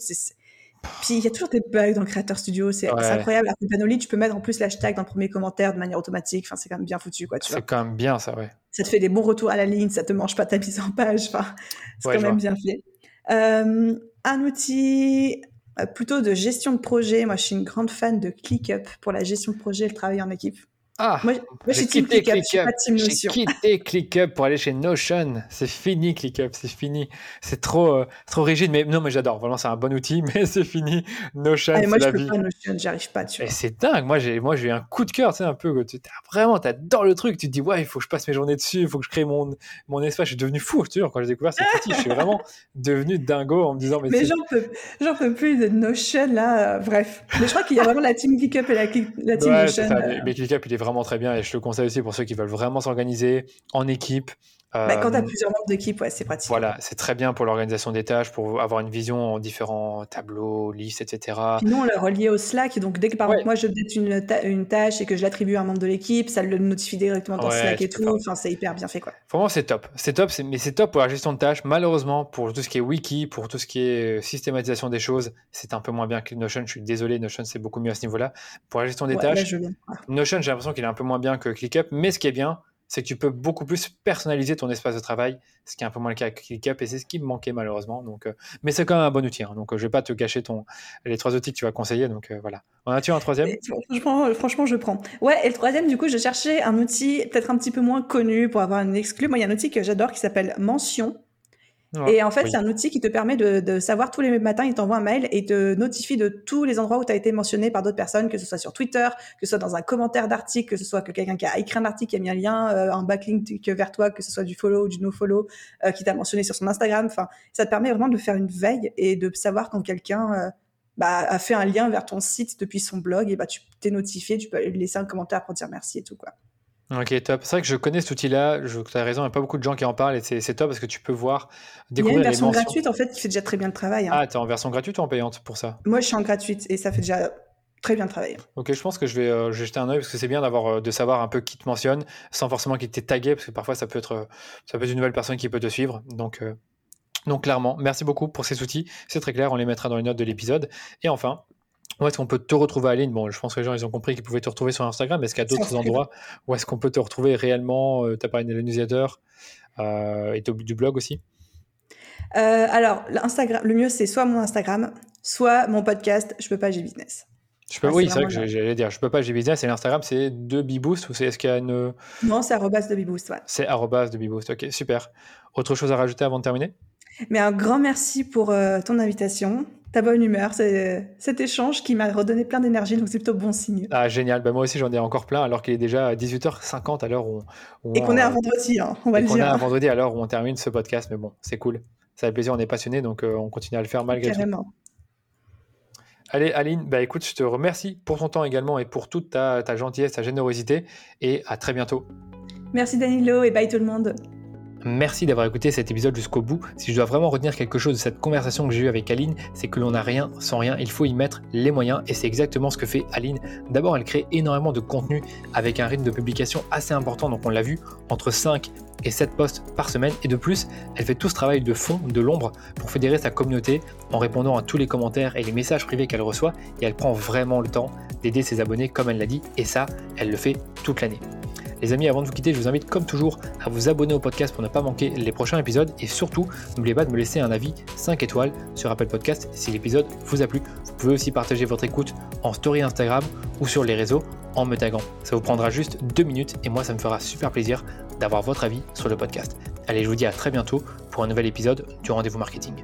Puis il y a toujours des bugs dans le Creator Studio, c'est incroyable. À Panoli, tu peux mettre en plus l'hashtag dans le premier commentaire de manière automatique. Enfin, c'est quand même bien foutu, quoi. C'est quand même bien, ça, ouais. Ça te fait des bons retours à la ligne, ça te mange pas ta mise en page. Enfin, c'est quand même bien fait. Euh, un outil euh, plutôt de gestion de projet. Moi, je suis une grande fan de ClickUp pour la gestion de projet et le travail en équipe. Ah, moi, j'ai quitté ClickUp. J'ai quitté ClickUp pour aller chez Notion. C'est fini ClickUp, c'est fini. C'est trop, euh, trop rigide, mais non, mais j'adore. Vraiment, c'est un bon outil, (laughs) mais c'est fini. Notion, c'est moi, je peux vie. pas Notion, j'arrive pas dessus. c'est dingue. Moi, j'ai, moi, j'ai eu un coup de cœur, tu sais, un peu. Tu, vraiment, t'adores le truc. Tu te dis, ouais, il faut que je passe mes journées dessus, il faut que je crée mon, mon espace. Je suis devenu fou, tu vois, quand j'ai découvert cette outil. je suis vraiment (laughs) devenu dingo en me disant, mais, mais j'en peux, j'en peux plus de Notion là. bref, mais je crois qu'il y a vraiment la team ClickUp et la, la team Notion. Euh. mais ClickUp, il est vraiment très bien et je le conseille aussi pour ceux qui veulent vraiment s'organiser en équipe. Bah, quand tu as euh, plusieurs membres d'équipe, ouais, c'est pratique. Voilà, c'est très bien pour l'organisation des tâches, pour avoir une vision en différents tableaux, listes, etc. Puis nous, on l'a relié au Slack. Donc, dès que par exemple, moi, je une, une, tâche et que je l'attribue à un membre de l'équipe, ça le notifie directement dans Slack et tout. Enfin, c'est hyper bien fait. Quoi. Vraiment, c'est top. C'est top, mais c'est top pour la gestion de tâches. Malheureusement, pour tout ce qui est wiki, pour tout ce qui est euh, systématisation des choses, c'est un peu moins bien que Notion. Je suis désolé, Notion, c'est beaucoup mieux à ce niveau-là. Pour la gestion des tâches, Notion, j'ai l'impression qu'il est un peu moins bien que ClickUp, mais ce qui est bien, c'est que tu peux beaucoup plus personnaliser ton espace de travail, ce qui est un peu moins le cas avec ClickUp, et c'est ce qui me manquait malheureusement. Donc, euh, mais c'est quand même un bon outil. Hein, donc, euh, je ne vais pas te gâcher ton, les trois outils que tu vas conseiller. Donc, euh, voilà. En as-tu un troisième? Franchement, franchement, je prends. Ouais, et le troisième, du coup, je cherchais un outil peut-être un petit peu moins connu pour avoir un exclu. Moi, il y a un outil que j'adore qui s'appelle Mention et en fait, c'est un outil qui te permet de, de, savoir tous les matins, il t'envoie un mail et te notifie de tous les endroits où tu as été mentionné par d'autres personnes, que ce soit sur Twitter, que ce soit dans un commentaire d'article, que ce soit que quelqu'un qui a écrit un article, qui a mis un lien, euh, un backlink vers toi, que ce soit du follow ou du no-follow, euh, qui t'a mentionné sur son Instagram. Enfin, ça te permet vraiment de faire une veille et de savoir quand quelqu'un euh, bah, a fait un lien vers ton site depuis son blog, et bah, tu t'es notifié, tu peux laisser un commentaire pour dire merci et tout, quoi. Ok, top. C'est vrai que je connais cet outil-là. Tu as raison, il n'y a pas beaucoup de gens qui en parlent et c'est top parce que tu peux voir, découvrir Il y a une version gratuite en fait qui fait déjà très bien le travail. Hein. Ah, tu es en version gratuite ou en payante pour ça? Moi, je suis en gratuite et ça fait déjà très bien le travail. Ok, je pense que je vais, euh, jeter un œil parce que c'est bien d'avoir, euh, de savoir un peu qui te mentionne sans forcément qu'il t'ait tagué parce que parfois ça peut être, ça peut être une nouvelle personne qui peut te suivre. Donc, euh, donc clairement, merci beaucoup pour ces outils. C'est très clair, on les mettra dans les notes de l'épisode. Et enfin, où est-ce qu'on peut te retrouver, Aline? Bon, je pense que les gens ils ont compris qu'ils pouvaient te retrouver sur Instagram. Est-ce qu'il y a d'autres endroits où est-ce qu'on peut te retrouver réellement? Euh, Tu as parlé de newsletter euh, et du blog aussi? Euh, Alors, le mieux, c'est soit mon Instagram, soit mon podcast Je peux pas, j'ai business. Je peux, oui, c'est vrai que j'allais dire, je peux pas, j'ai business. Et l'Instagram, c'est de Beboost ou c'est est-ce qu'il y a une. Non, c'est arrobas de Beboost, ouais. C'est arrobas de Beboost, ok, super. Autre chose à rajouter avant de terminer? Mais un grand merci pour ton invitation ta bonne humeur, c'est cet échange qui m'a redonné plein d'énergie, donc c'est plutôt bon signe. Ah, génial. Ben, moi aussi, j'en ai encore plein, alors qu'il est déjà 18h50 à l'heure où, Et qu'on est un vendredi, hein, on va le dire. On est un vendredi à l'heure où on termine ce podcast, mais bon, c'est cool. Ça fait plaisir, on est passionné, donc euh, on continue à le faire malgré Carrément. tout. Allez, Aline, bah écoute, je te remercie pour ton temps également et pour toute ta, ta gentillesse, ta générosité, et à très bientôt. Merci Danilo et bye tout le monde. Merci d'avoir écouté cet épisode jusqu'au bout. Si je dois vraiment retenir quelque chose de cette conversation que j'ai eue avec Aline, c'est que l'on n'a rien sans rien. Il faut y mettre les moyens et c'est exactement ce que fait Aline. D'abord, elle crée énormément de contenu avec un rythme de publication assez important. Donc, on l'a vu, entre 5 et 7 posts par semaine. Et de plus, elle fait tout ce travail de fond, de l'ombre, pour fédérer sa communauté en répondant à tous les commentaires et les messages privés qu'elle reçoit. Et elle prend vraiment le temps d'aider ses abonnés, comme elle l'a dit. Et ça, elle le fait toute l'année. Les amis, avant de vous quitter, je vous invite comme toujours à vous abonner au podcast pour ne pas manquer les prochains épisodes et surtout, n'oubliez pas de me laisser un avis 5 étoiles sur Apple Podcast si l'épisode vous a plu. Vous pouvez aussi partager votre écoute en story Instagram ou sur les réseaux en me taguant. Ça vous prendra juste 2 minutes et moi ça me fera super plaisir d'avoir votre avis sur le podcast. Allez, je vous dis à très bientôt pour un nouvel épisode du rendez-vous marketing.